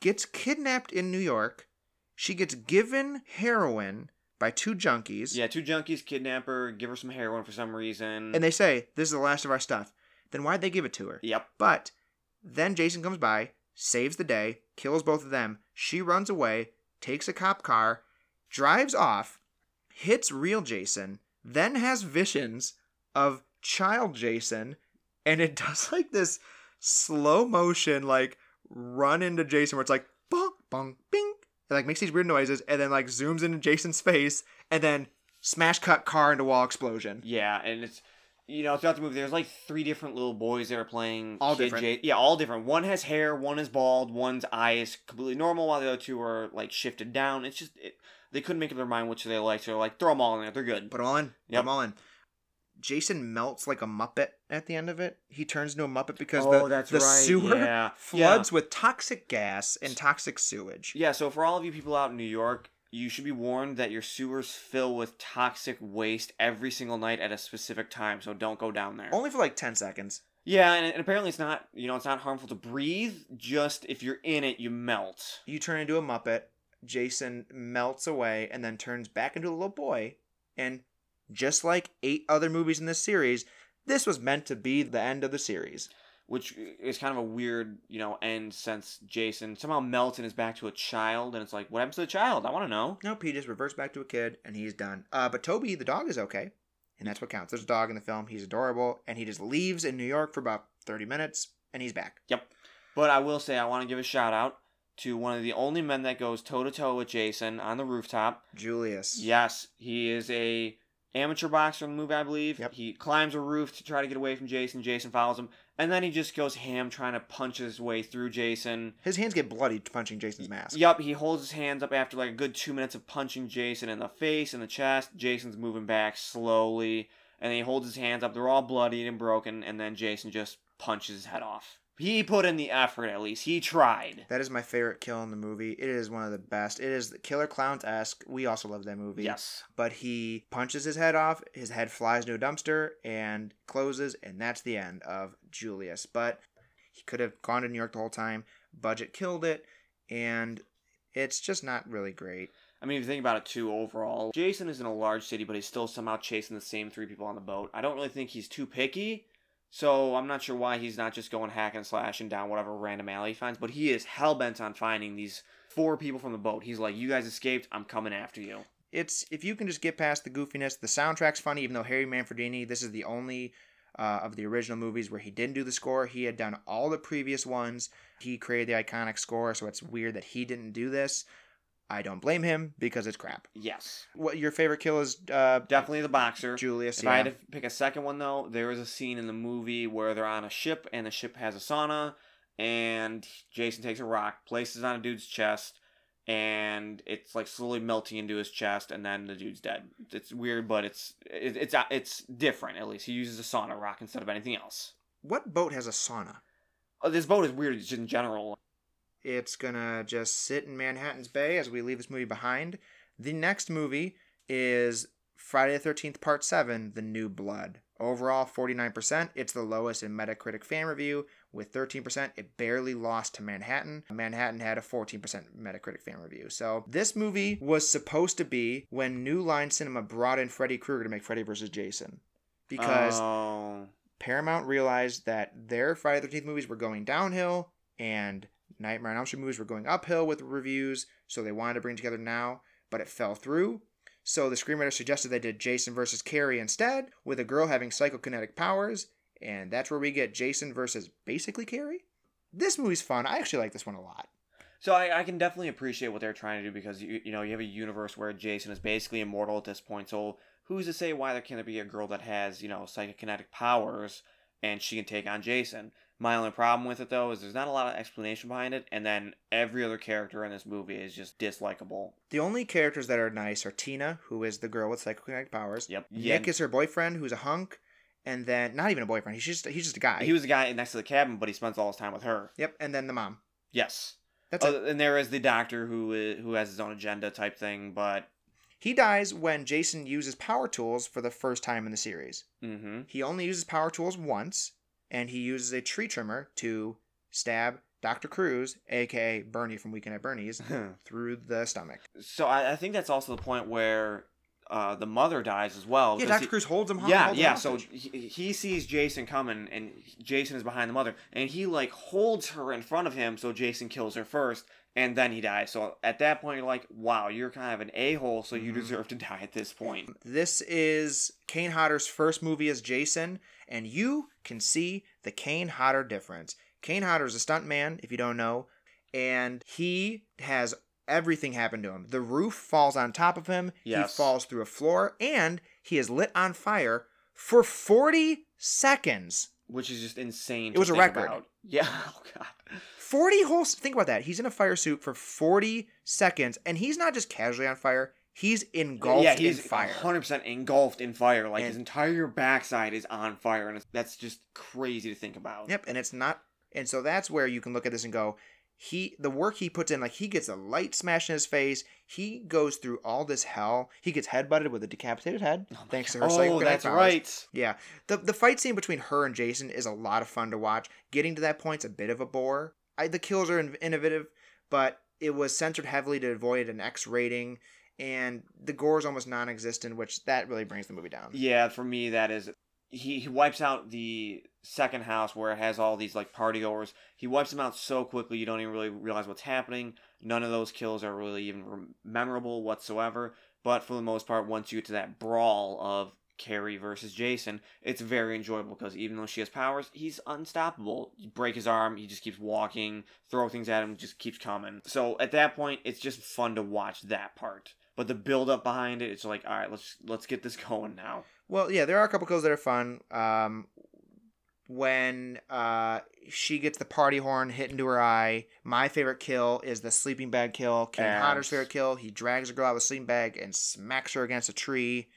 Speaker 1: gets kidnapped in New York. She gets given heroin by two junkies,
Speaker 2: Yeah, two junkies kidnap her, give her some heroin for some reason.
Speaker 1: and they say, "This is the last of our stuff." Then why'd they give it to her?
Speaker 2: Yep.
Speaker 1: But then Jason comes by, saves the day, kills both of them. She runs away, takes a cop car, drives off, hits real Jason, then has visions of child Jason, and it does like this slow motion, like run into Jason where it's like bong, bong, bing. It like makes these weird noises and then like zooms into Jason's face and then smash cut car into wall explosion.
Speaker 2: Yeah, and it's you know throughout the movie there's like three different little boys that are playing
Speaker 1: All
Speaker 2: Kid
Speaker 1: different.
Speaker 2: J- yeah, all different. One has hair, one is bald, one's eye is completely normal, while the other two are like shifted down. It's just it, they couldn't make up their mind which they like, so they're like throw them all in there. They're good.
Speaker 1: Put them all in. Put
Speaker 2: Yep.
Speaker 1: them all in. Jason melts like a Muppet at the end of it. He turns into a Muppet because
Speaker 2: Oh,
Speaker 1: the, the
Speaker 2: right,
Speaker 1: sewer
Speaker 2: yeah.
Speaker 1: floods with toxic gas and toxic sewage.
Speaker 2: Yeah, so for all of you people out in New York, you should be warned that your sewers fill with toxic waste every single night at a specific time, so don't go down there.
Speaker 1: Only for like 10 seconds.
Speaker 2: Yeah, and, and apparently it's not, you know, it's not harmful to breathe, just if you're in it, you melt.
Speaker 1: You turn into a Muppet. Jason melts away and then turns back into a little boy. And just like eight other movies in this series, this was meant to be the end of the series.
Speaker 2: which is kind of a weird, you know, end since Jason somehow melts and is back to a child, and it's like, what happens to the child? I want to know.
Speaker 1: Nope, he just reverts back to a kid and he's done. Uh, but Toby, the dog, is okay. And that's what counts. There's a dog in the film. He's adorable. And he just leaves in New York for about 30 minutes and he's back. Yep.
Speaker 2: But I will say, I want to give a shout out to one of the only men that goes toe to toe with Jason on the rooftop.
Speaker 1: Julius.
Speaker 2: Yes, he is a amateur boxer in the movie, I believe.
Speaker 1: Yep.
Speaker 2: He climbs a roof to try to get away from Jason. Jason follows him, and then he just goes ham trying to punch his way through Jason.
Speaker 1: His hands get bloody punching Jason's mask.
Speaker 2: Yup, he holds his hands up after like a good two minutes of punching Jason in the face and the chest. Jason's moving back slowly, and he holds his hands up. They're all bloodied and broken, and then Jason just punches his head off. He put in the effort at least. He tried.
Speaker 1: That is my favorite kill in the movie. It is one of the best. It is the Killer Clowns esque. We also love that movie.
Speaker 2: Yes.
Speaker 1: But he punches his head off, his head flies into a dumpster and closes, and that's the end of Julius. But he could have gone to New York the whole time. Budget killed it, and it's just not really great.
Speaker 2: I mean, if you think about it too, overall, Jason is in a large city, but he's still somehow chasing the same three people on the boat. I don't really think he's too picky, so I'm not sure why he's not just going hack and slashing down whatever random alley he finds. But he is hell bent on finding these four people from the boat. He's like, "You guys escaped. I'm coming after you."
Speaker 1: it's if you can just get past the goofiness, the soundtrack's funny. Even though Harry Manfredini, this is the only uh, of the original movies where he didn't do the score. He had done all the previous ones. He created the iconic score, so it's weird that he didn't do this. I don't blame him because it's crap.
Speaker 2: Yes.
Speaker 1: What your favorite kill is? Uh,
Speaker 2: Definitely the boxer.
Speaker 1: Julius.
Speaker 2: If
Speaker 1: yeah.
Speaker 2: I had to pick a second one though, there is a scene in the movie where they're on a ship and the ship has a sauna, and Jason takes a rock, places it on a dude's chest, and it's like slowly melting into his chest, and then the dude's dead. It's weird, but it's it, it's uh, it's different. At least he uses a sauna rock instead of anything else.
Speaker 1: what boat has a sauna?
Speaker 2: Oh, this boat is weird just in general.
Speaker 1: It's gonna just sit in Manhattan's Bay as we leave this movie behind. The next movie is Friday the Thirteenth Part Seven: The New Blood. Overall, forty nine percent. It's the lowest in Metacritic fan review with thirteen percent. It barely lost to Manhattan. Manhattan had a fourteen percent Metacritic fan review. So this movie was supposed to be when New Line Cinema brought in Freddy Krueger to make Freddy vs. Jason, because
Speaker 2: oh,
Speaker 1: Paramount realized that their Friday the 13th movies were going downhill and Nightmare on Elm Street movies were going uphill with reviews, so they wanted to bring together now, but it fell through. So the screenwriter suggested they did Jason versus Carrie instead, with a girl having psychokinetic powers, and that's where we get Jason versus basically Carrie. This movie's fun. I actually like this one a lot.
Speaker 2: So I, I can definitely appreciate what they're trying to do because you you know you have a universe where Jason is basically immortal at this point. So who's to say why there can't be a girl that has you know psychokinetic powers and she can take on Jason? My only problem with it though is there's not a lot of explanation behind it, and then every other character in this movie is just dislikable.
Speaker 1: The only characters that are nice are Tina, who is the girl with psychokinetic powers.
Speaker 2: Yep.
Speaker 1: Nick is her boyfriend, who's a hunk, and then not even a boyfriend. He's just he's just a guy.
Speaker 2: he was the guy next to the cabin, but he spends all his time with her.
Speaker 1: Yep, and then the mom.
Speaker 2: Yes.
Speaker 1: That's it.
Speaker 2: Oh, and there is the doctor who who has his own agenda type thing, but
Speaker 1: He dies when Jason uses power tools for the first time in the series.
Speaker 2: mm-hmm.
Speaker 1: He only uses power tools once, and he uses a tree trimmer to stab Dr. Crews, aka Bernie from Weekend at Bernie's, through the stomach.
Speaker 2: so I, I think that's also the point where uh, the mother dies as well.
Speaker 1: Yeah, Dr.
Speaker 2: he-
Speaker 1: Crews holds him.
Speaker 2: yeah,
Speaker 1: holds him
Speaker 2: yeah. So he, he sees Jason coming, and Jason is behind the mother, and he like holds her in front of him, so Jason kills her first, and then he dies. So at that point, you're like, wow, you're kind of an a hole, so you
Speaker 1: Mhm.
Speaker 2: deserve to die at this point.
Speaker 1: This is Kane Hodder's first movie as Jason, and you can see the Kane Hodder difference. Kane Hodder is a stuntman, if you don't know, and he has everything happen to him. The roof falls on top of him,
Speaker 2: Yes.
Speaker 1: he falls through a floor, and he is lit on fire for 40 seconds.
Speaker 2: Which is just insane.
Speaker 1: It
Speaker 2: to
Speaker 1: was a record.
Speaker 2: About. Yeah. Oh god.
Speaker 1: 40 whole think about that. He's in a fire suit for 40 seconds and he's not just casually on fire, he's engulfed
Speaker 2: yeah, he's
Speaker 1: in fire.
Speaker 2: 100% engulfed in fire. Like his entire backside is on fire, and that's just crazy to think about.
Speaker 1: Yep, and it's not and so that's where you can look at this and go, he the work he puts in, like he gets a light smash in his face, he goes through all this hell. He gets headbutted with a decapitated head, oh thanks to her
Speaker 2: Oh, that's right.
Speaker 1: Yeah. The the fight scene between her and Jason is a lot of fun to watch. Getting to that point's a bit of a bore. I, the kills are innovative, but it was censored heavily to avoid an X rating, and the gore is almost non-existent, which that really brings the movie down.
Speaker 2: Yeah, for me that is he, he wipes out the second house where it has all these like party goers. He wipes them out so quickly you don't even really realize what's happening. None of those kills are really even memorable whatsoever. But for the most part, once you get to that brawl of Carrie versus Jason, it's very enjoyable because even though she has powers, he's unstoppable. You break his arm, he just keeps walking, throw things at him, just keeps coming. So at that point, it's just fun to watch that part. But the build up behind it, it's like, all right, let's let's get this going now.
Speaker 1: Well, yeah, there are a couple kills that are fun. Um, when uh, she gets the party horn hit into her eye, my favorite kill is the sleeping bag kill.
Speaker 2: Abs.
Speaker 1: Hodder's favorite kill. He drags a girl out of the sleeping bag and smacks her against a tree.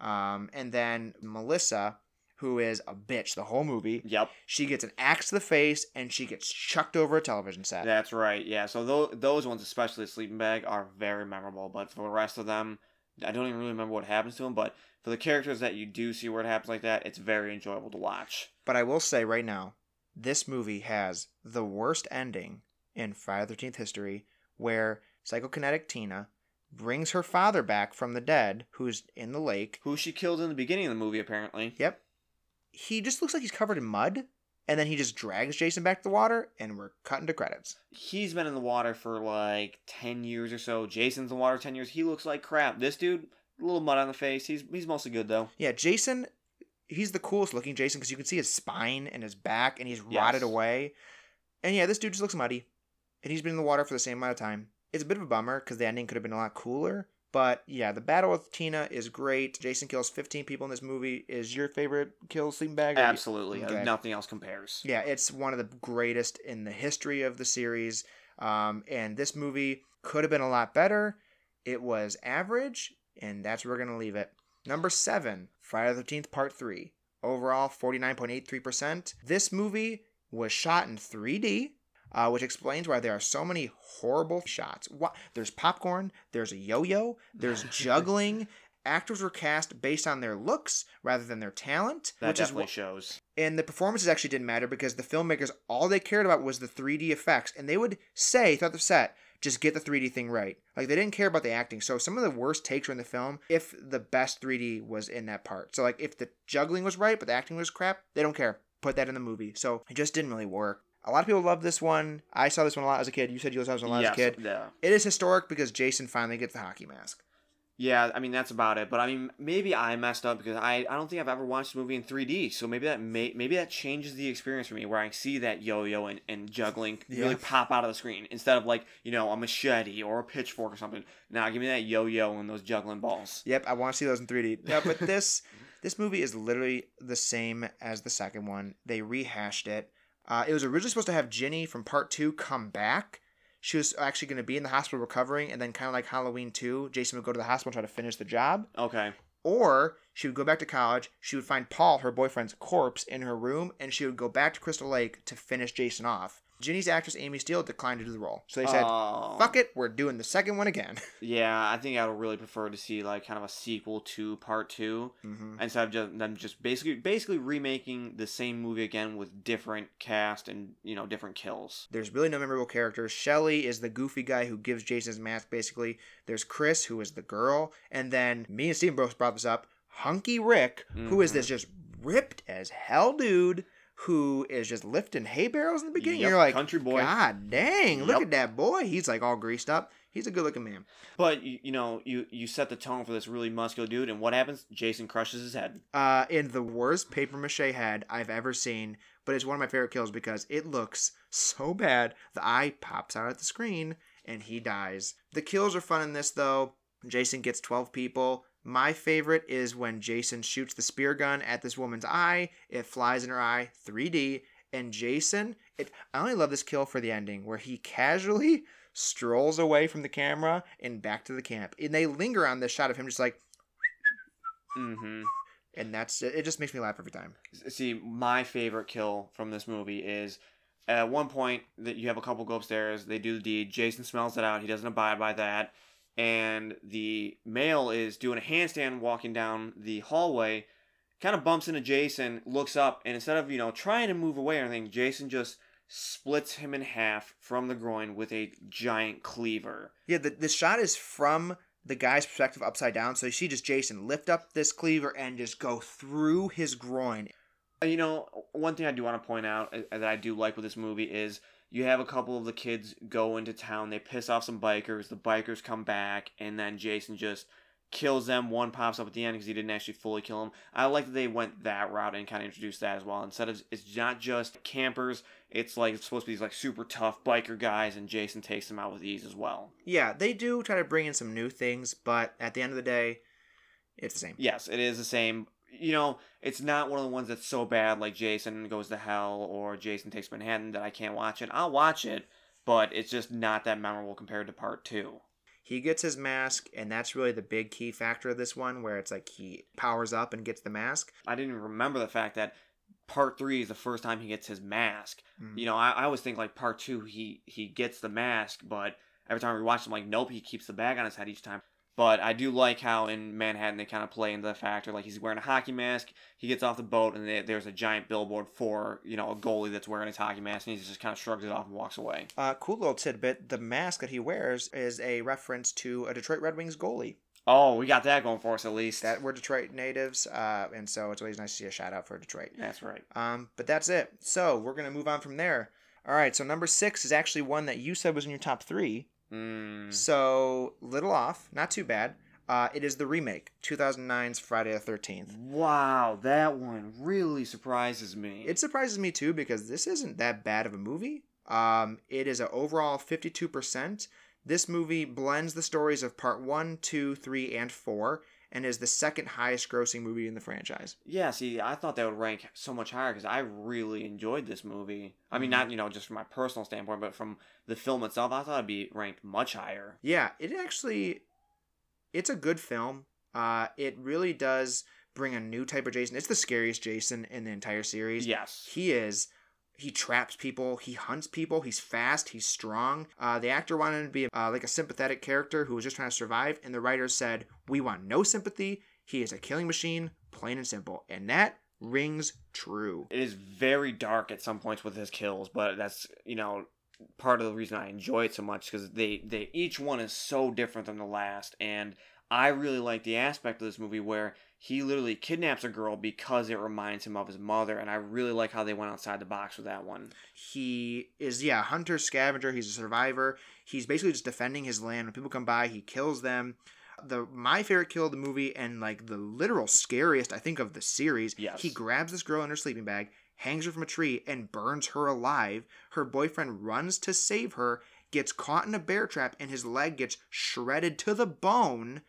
Speaker 1: Um, and then Melissa, who is a bitch the whole movie,
Speaker 2: Yep,
Speaker 1: she gets an axe to the face and she gets chucked over a television set.
Speaker 2: that's right. Yeah, so those those ones, especially sleeping bag, are very memorable. But for the rest of them, I don't even really remember what happens to them. But for the characters that you do see where it happens like that, it's very enjoyable to watch.
Speaker 1: But I will say right now, this movie has the worst ending in Friday the 13th history where psychokinetic Tina brings her father back from the dead, who's in the lake.
Speaker 2: Who she killed in the beginning of the movie, apparently.
Speaker 1: Yep. He just looks like he's covered in mud. and then he just drags Jason back to the water, and we're cutting to credits.
Speaker 2: He's been in the water for like 10 years or so. Jason's in the water 10 years. He looks like crap. This dude, a little mud on the face. He's he's mostly good though.
Speaker 1: Yeah, Jason, he's the coolest looking Jason because you can see his spine and his back, and he's rotted
Speaker 2: Yes.
Speaker 1: away. And yeah, this dude just looks muddy, and he's been in the water for the same amount of time. It's a bit of a bummer because the ending could have been a lot cooler. But yeah, the battle with Tina is great. Jason kills 15 people in this movie. Is your favorite kill sleeping bag?
Speaker 2: Absolutely.
Speaker 1: Okay.
Speaker 2: Nothing else compares.
Speaker 1: Yeah, it's one of the greatest in the history of the series. Um, and this movie could have been a lot better. It was average, and that's where we're going to leave it. Number seven, Friday the 13th, Part 3. Overall, 49.83%. This movie was shot in 3D, uh, which explains why there are so many horrible shots. Wha There's popcorn, there's a yo yo, there's juggling. Actors were cast based on their looks rather than their talent,
Speaker 2: That
Speaker 1: which is
Speaker 2: definitely shows.
Speaker 1: and the performances actually didn't matter because the filmmakers all they cared about was the 3D effects, and they would say throughout the set, "Just get the 3D thing right." Like they didn't care about the acting. So some of the worst takes were in the film if the best 3D was in that part. So like if the juggling was right but the acting was crap, they don't care. Put that in the movie. So it just didn't really work. A lot of people love this one. I saw this one a lot as a kid. You said you saw this one a lot
Speaker 2: yes,
Speaker 1: as a kid.
Speaker 2: Yeah.
Speaker 1: It is historic because Jason finally gets the hockey mask.
Speaker 2: Yeah, I mean that's about it. But I mean, maybe I messed up because I, I don't think I've ever watched a movie in 3D. So maybe that may maybe that changes the experience for me, where I see that yo-yo and, and juggling
Speaker 1: Yeah.
Speaker 2: really pop out of the screen instead of like you know a machete or a pitchfork or something. Now give me that yo-yo and those juggling balls.
Speaker 1: Yep, I want to see those in 3D. Yeah, but this this movie is literally the same as the second one. They rehashed it. Uh, it was originally supposed to have Ginny from Part Two come back. She was actually going to be in the hospital recovering, and then kind of like Halloween Two, Jason would go to the hospital and try to finish the job.
Speaker 2: Okay.
Speaker 1: Or she would go back to college. She would find Paul, her boyfriend's corpse, in her room, and she would go back to Crystal Lake to finish Jason off. Ginny's actress Amy Steel declined to do the role, so they said,
Speaker 2: Oh.
Speaker 1: "Fuck it, we're doing the second one again."
Speaker 2: Yeah, I think I would really prefer to see like kind of a sequel to part two
Speaker 1: hmm
Speaker 2: instead of just them just basically basically remaking the same movie again with different cast and you know different kills.
Speaker 1: There's really no memorable characters. Shelly is the goofy guy who gives Jason's mask, basically. There's Chris, who is the girl. And then me and Steven both brought this up. Hunky Rick, who is
Speaker 2: Mhm.
Speaker 1: this just ripped as hell dude who is just lifting hay barrels in the beginning.
Speaker 2: Yep,
Speaker 1: You're like,
Speaker 2: country boy.
Speaker 1: God dang, look at that boy. He's like all greased up. He's a good looking man.
Speaker 2: But you, you know, you you set the tone for this really muscular dude, and what happens? Jason crushes his head.
Speaker 1: Uh, in the worst paper mache head I've ever seen, but it's one of my favorite kills because it looks so bad. The eye pops out at the screen and he dies. The kills are fun in this though. Jason gets 12 people. My favorite is when Jason shoots the spear gun at this woman's eye. It flies in her eye, 3D. And Jason, it, I only love this kill for the ending where he casually strolls away from the camera and back to the camp. And they linger on this shot of him just like,
Speaker 2: Mm-hmm.
Speaker 1: and that's it. Just makes me laugh every time.
Speaker 2: See, my favorite kill from this movie is at one point that you have a couple go upstairs. They do the deed. Jason smells it out. He doesn't abide by that, and the male is doing a handstand walking down the hallway. Kind of bumps into Jason, looks up, and instead of you know trying to move away or anything, Jason just splits him in half from the groin with a giant cleaver.
Speaker 1: Yeah, the, the shot is from the guy's perspective upside down. So you see just Jason lift up this cleaver and just go through his groin.
Speaker 2: Uh, You know, one thing I do want to point out uh, that I do like with this movie is you have a couple of the kids go into town, they piss off some bikers, the bikers come back, and then Jason just kills them. One pops up at the end because he didn't actually fully kill him. I like that they went that route and kind of introduced that as well. Instead of it's not just campers, it's like it's supposed to be these like super tough biker guys, and Jason takes them out with ease as well.
Speaker 1: Yeah, they do try to bring in some new things, but at the end of the day, it's the same.
Speaker 2: Yes, it is the same. You know, it's not one of the ones that's so bad like Jason Goes to Hell or Jason Takes Manhattan that I can't watch it. I'll watch it, but it's just not that memorable compared to part two.
Speaker 1: He gets his mask, and that's really the big key factor of this one, where it's like he powers up and gets the mask.
Speaker 2: I didn't even remember the fact that part three is the first time he gets his mask.
Speaker 1: Mm.
Speaker 2: You know, I, I always think like part two he he gets the mask, but every time we watch him, like nope, he keeps the bag on his head each time. But I do like how in Manhattan they kind of play into the factor like he's wearing a hockey mask. He gets off the boat and they, there's a giant billboard for you know a goalie that's wearing his hockey mask and he just kind of shrugs it off and walks away.
Speaker 1: Uh, cool little tidbit the mask that he wears is a reference to a Detroit Red Wings goalie.
Speaker 2: Oh, we got that going for us at least.
Speaker 1: That we're Detroit natives, uh, and so it's always nice to see a shout out for Detroit.
Speaker 2: That's right.
Speaker 1: Um, but that's it. So we're gonna move on from there. All right. So number six is actually one that you said was in your top three.
Speaker 2: Mm.
Speaker 1: So little off, not too bad. Uh, it is the remake, 2009's Friday the 13th.
Speaker 2: Wow, that one really surprises me.
Speaker 1: It surprises me too because this isn't that bad of a movie. Um, it is an overall 52%. This movie blends the stories of part one, two, three, and 4 and is the second highest grossing movie in the franchise.
Speaker 2: Yeah, see, I thought that would rank so much higher because I really enjoyed this movie. I mean, not, you know, just from my personal standpoint, but from the film itself, I thought it'd be ranked much higher.
Speaker 1: Yeah, it actually it's a good film. Uh, it really does bring a new type of Jason. It's the scariest Jason in the entire series.
Speaker 2: Yes.
Speaker 1: He is. He traps people. He hunts people. He's fast. He's strong. Uh, the actor wanted to be uh, like a sympathetic character who was just trying to survive, and the writers said, "We want no sympathy. He is a killing machine, plain and simple." And that rings true.
Speaker 2: It is very dark at some points with his kills, but that's you know part of the reason I enjoy it so much because they they each one is so different than the last, and I really like the aspect of this movie where he literally kidnaps a girl because it reminds him of his mother, and I really like how they went outside the box with that one.
Speaker 1: He is yeah, hunter scavenger. He's a survivor. He's basically just defending his land. When people come by, he kills them. The my favorite kill of the movie and like the literal scariest I think of the series.
Speaker 2: Yes.
Speaker 1: He grabs this girl in her sleeping bag, hangs her from a tree, and burns her alive. Her boyfriend runs to save her, gets caught in a bear trap, and his leg gets shredded to the bone.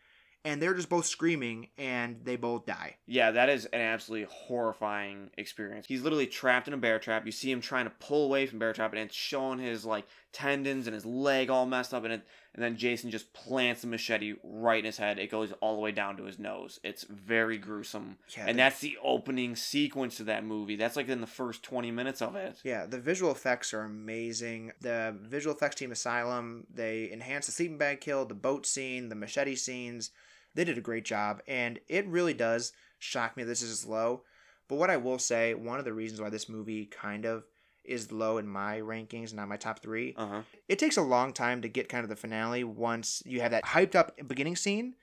Speaker 1: And they're just both screaming, and they both die.
Speaker 2: Yeah, that is an absolutely horrifying experience. He's literally trapped in a bear trap. You see him trying to pull away from bear trap, and it's showing his like tendons and his leg all messed up, and it, and then Jason just plants the machete right in his head. It goes all the way down to his nose. It's very gruesome,
Speaker 1: Yeah,
Speaker 2: and
Speaker 1: the-
Speaker 2: that's the opening sequence to that movie. That's like in the first twenty minutes of it.
Speaker 1: Yeah, the visual effects are amazing. The visual effects team Asylum, they enhanced the sleeping bag kill, the boat scene, the machete scenes. They did a great job, and it really does shock me this is low. But what I will say, one of the reasons why this movie kind of is low in my rankings, not my top three,
Speaker 2: Uh huh.
Speaker 1: it takes a long time to get kind of the finale once you have that hyped up beginning scene,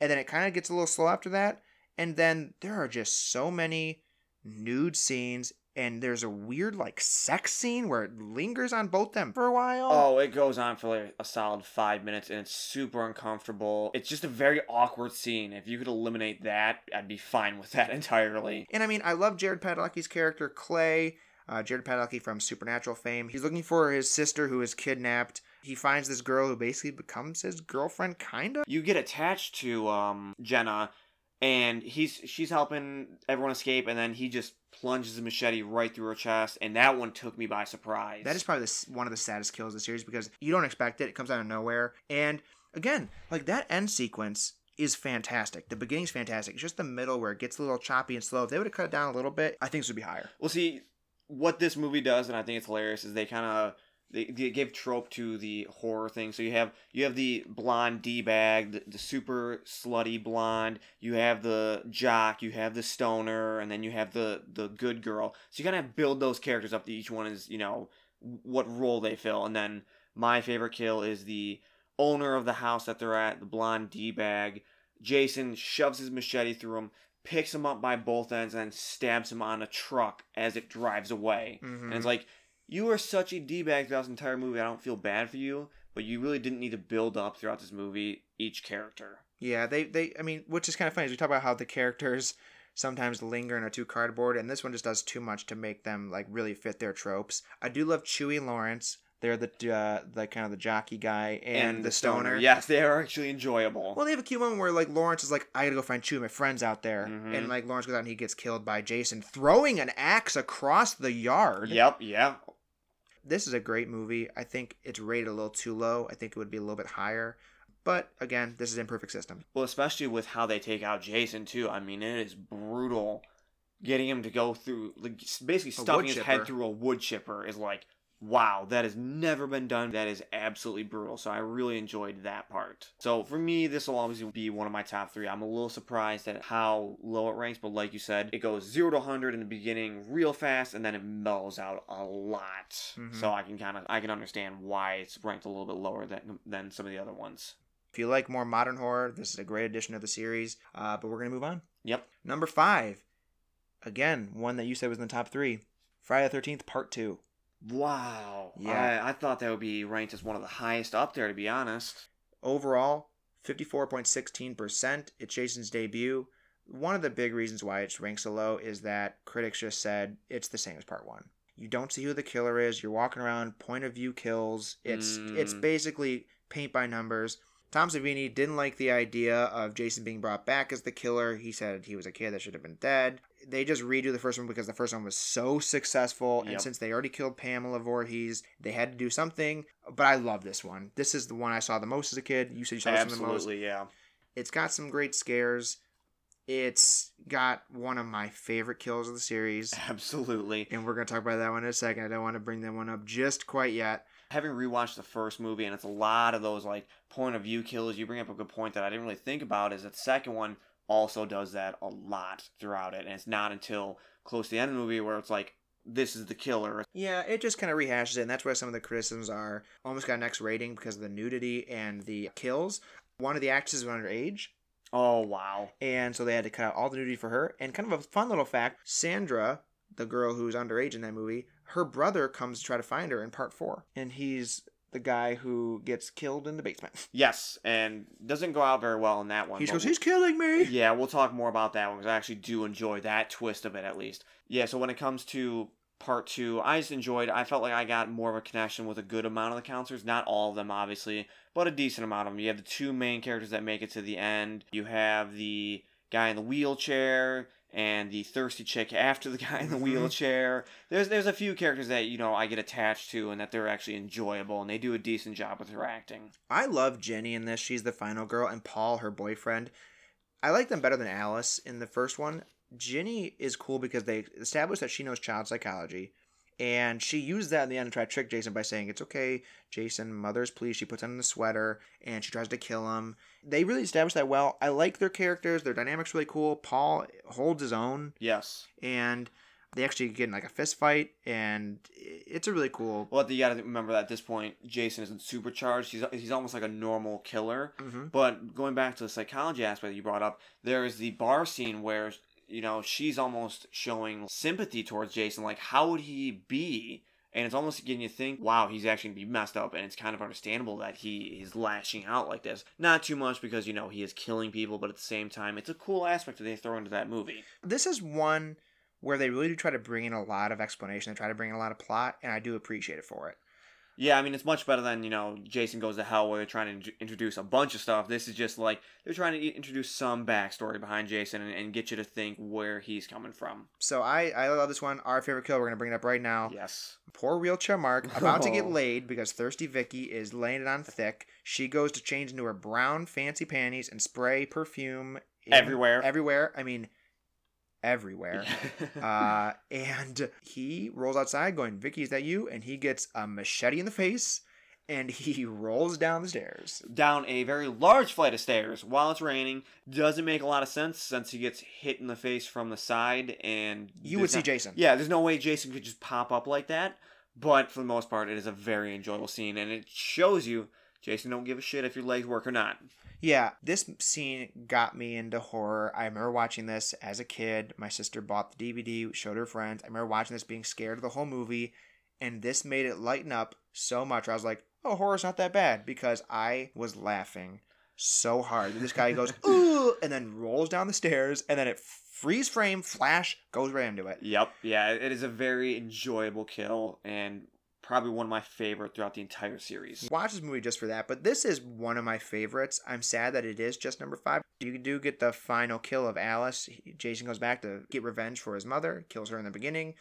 Speaker 1: and then it kind of gets a little slow after that. And then there are just so many nude scenes, and there's a weird like sex scene where it lingers on both them for a while.
Speaker 2: Oh, it goes on for like a solid five minutes, and it's super uncomfortable. It's just a very awkward scene. If you could eliminate that, I'd be fine with that entirely.
Speaker 1: And I mean, I love Jared Padalecki's character Clay. Uh, Jared Padalecki from Supernatural fame. He's looking for his sister who is kidnapped. He finds this girl who basically becomes his girlfriend, kind of.
Speaker 2: you get attached to um Jenna and he's she's helping everyone escape and then he just plunges a machete right through her chest and that one took me by surprise.
Speaker 1: That is probably the, one of the saddest kills of the series because you don't expect it. It comes out of nowhere. And again, like that end sequence is fantastic. The beginning's fantastic. It's just the middle where it gets a little choppy and slow. If they would have cut it down a little bit, I think this would be higher.
Speaker 2: Well, see what this movie does and I think it's hilarious is they kind of they, they give trope to the horror thing. So you have you have the blonde d bag, the, the super slutty blonde. You have the jock. You have the stoner, and then you have the the good girl. So you kind of build those characters up. To each one is you know what role they fill. And then my favorite kill is the owner of the house that they're at, the blonde d bag. Jason shoves his machete through him, picks him up by both ends, and stabs him on a truck as it drives away.
Speaker 1: Mhm.
Speaker 2: And it's like, you are such a D bag throughout this entire movie. I don't feel bad for you, but you really didn't need to build up throughout this movie each character.
Speaker 1: Yeah, they, they, I mean, which is kind of funny is we talk about how the characters sometimes linger and are too cardboard, and this one just does too much to make them like really fit their tropes. I do love Chewie and Lawrence. They're the uh, the kind of the jockey guy and, the stoner.
Speaker 2: Yes, they are actually enjoyable.
Speaker 1: Well, they have a cute moment where like Lawrence is like, I gotta go find Chewie, my friend's out there,
Speaker 2: Mhm.
Speaker 1: and like Lawrence goes out and he gets killed by Jason throwing an axe across the yard.
Speaker 2: yep, yeah.
Speaker 1: This is a great movie. I think it's rated a little too low. I think it would be a little bit higher. But again, this is imperfect system.
Speaker 2: Well, especially with how they take out Jason too. I mean, it is brutal. Getting him to go through, like, basically stuffing his
Speaker 1: chipper.
Speaker 2: head through a wood chipper is like, wow, that has never been done. That is absolutely brutal. So I really enjoyed that part. So for me, this will always be one of my top three. I'm a little surprised at how low it ranks, but like you said, it goes zero to 100 in the beginning real fast, and then it mellows out a lot.
Speaker 1: Mhm.
Speaker 2: So I can kind of I can understand why it's ranked a little bit lower than than some of the other ones.
Speaker 1: If you like more modern horror, this is a great addition to the series. Uh, but we're gonna move on.
Speaker 2: Yep.
Speaker 1: Number five, again, one that you said was in the top three, Friday the Thirteenth Part Two.
Speaker 2: Wow.
Speaker 1: Yeah.
Speaker 2: I, I thought that would be ranked as one of the highest up there, to be honest.
Speaker 1: Overall, 54.16%. It's Jason's debut. One of the big reasons why it's ranked so low is that critics just said it's the same as part one. You don't see who the killer is. You're walking around, point of view kills. It's it's
Speaker 2: Mm.
Speaker 1: basically paint by numbers. Tom Savini didn't like the idea of Jason being brought back as the killer. He said he was a kid that should have been dead. They just redo the first one because the first one was so successful, and since they already killed Pamela Voorhees, they had to do something. But I love this one. This is the one I saw the most as a kid. You said you saw one the most.
Speaker 2: Absolutely, yeah.
Speaker 1: It's got some great scares. It's got one of my favorite kills of the series.
Speaker 2: Absolutely.
Speaker 1: And we're going to talk about that one in a second. I don't want to bring that one up just quite yet.
Speaker 2: Having rewatched the first movie, and it's a lot of those like point of view kills. You bring up a good point that I didn't really think about. Is that the second one also does that a lot throughout it, and it's not until close to the end of the movie where it's like this is the killer.
Speaker 1: Yeah, it just kind of rehashes it, and that's why some of the criticisms are almost got an X rating because of the nudity and the kills. One of the actresses was underage,
Speaker 2: Oh wow.
Speaker 1: and so they had to cut out all the nudity for her. And kind of a fun little fact Sandra, the girl who's underage in that movie, her brother comes to try to find her in part four, and he's the guy who gets killed in the basement.
Speaker 2: Yes, and doesn't go out very well in that one.
Speaker 1: He goes, He's killing me!
Speaker 2: Yeah, we'll talk more about that one because I actually do enjoy that twist of it at least. Yeah, so when it comes to part two, I just enjoyed. I felt like I got more of a connection with a good amount of the counselors. Not all of them, obviously, but a decent amount of them. You have the two main characters that make it to the end. You have the guy in the wheelchair and the thirsty chick after the guy in the
Speaker 1: Mhm.
Speaker 2: wheelchair. There's there's a few characters that you know I get attached to and that they're actually enjoyable and they do a decent job with their acting.
Speaker 1: I love Ginny in this. She's the final girl, and Paul, her boyfriend. I like them better than Alice in the first one. Ginny is cool because they established that she knows child psychology, and she used that in the end to try to trick Jason by saying it's okay, Jason. Mother's please. She puts on the sweater and she tries to kill him. They really established that well. I like their characters. Their dynamics really cool. Paul holds his own,
Speaker 2: Yes.
Speaker 1: and they actually get in like a fist fight, and it's a really cool.
Speaker 2: Well, you got to remember that at this point, Jason isn't supercharged. He's he's almost like a normal killer.
Speaker 1: hmm
Speaker 2: But going back to the psychology aspect that you brought up, there is the bar scene where you know she's almost showing sympathy towards Jason. Like, how would he be? And it's almost getting you think, wow, he's actually gonna be messed up, and it's kind of understandable that he is lashing out like this. Not too much because you know he is killing people, but at the same time, it's a cool aspect that they throw into that movie.
Speaker 1: this is one where they really do try to bring in a lot of explanation. They try to bring in a lot of plot, and I do appreciate it for it.
Speaker 2: Yeah, I mean, it's much better than, you know, Jason Goes to Hell, where they're trying to in- introduce a bunch of stuff. This is just like they're trying to introduce some backstory behind Jason and, and get you to think where he's coming from.
Speaker 1: So I, I love this one. Our favorite kill. We're gonna bring it up right now.
Speaker 2: Yes.
Speaker 1: Poor wheelchair Mark about to get laid because thirsty Vicky is laying it on thick. She goes to change into her brown fancy panties and spray perfume in-
Speaker 2: Everywhere.
Speaker 1: Everywhere. I mean, everywhere. uh, and he rolls outside going, Vicky, is that you? And he gets a machete in the face and he rolls down the stairs.
Speaker 2: Down a very large flight of stairs while it's raining. Doesn't make a lot of sense since he gets hit in the face from the side and.
Speaker 1: You would see
Speaker 2: not-
Speaker 1: Jason.
Speaker 2: Yeah, there's no way Jason could just pop up like that. But for the most part, it is a very enjoyable scene, and it shows you Jason don't give a shit if your legs work or not.
Speaker 1: Yeah, this scene got me into horror. I remember watching this as a kid. My sister bought the DVD, showed her friends. I remember watching this, being scared of the whole movie, and this made it lighten up so much. I was like, "Oh, horror's not that bad," because I was laughing so hard. This guy goes, "Ooh," and then rolls down the stairs, and then it freeze frame, flash, goes right into it.
Speaker 2: Yep, yeah, it is a very enjoyable kill and probably one of my favorite throughout the entire series.
Speaker 1: Watch this movie just for that, but this is one of my favorites. I'm sad that it is just number five. You do get the final kill of Alice. Jason goes back to get revenge for his mother, kills her in the beginning.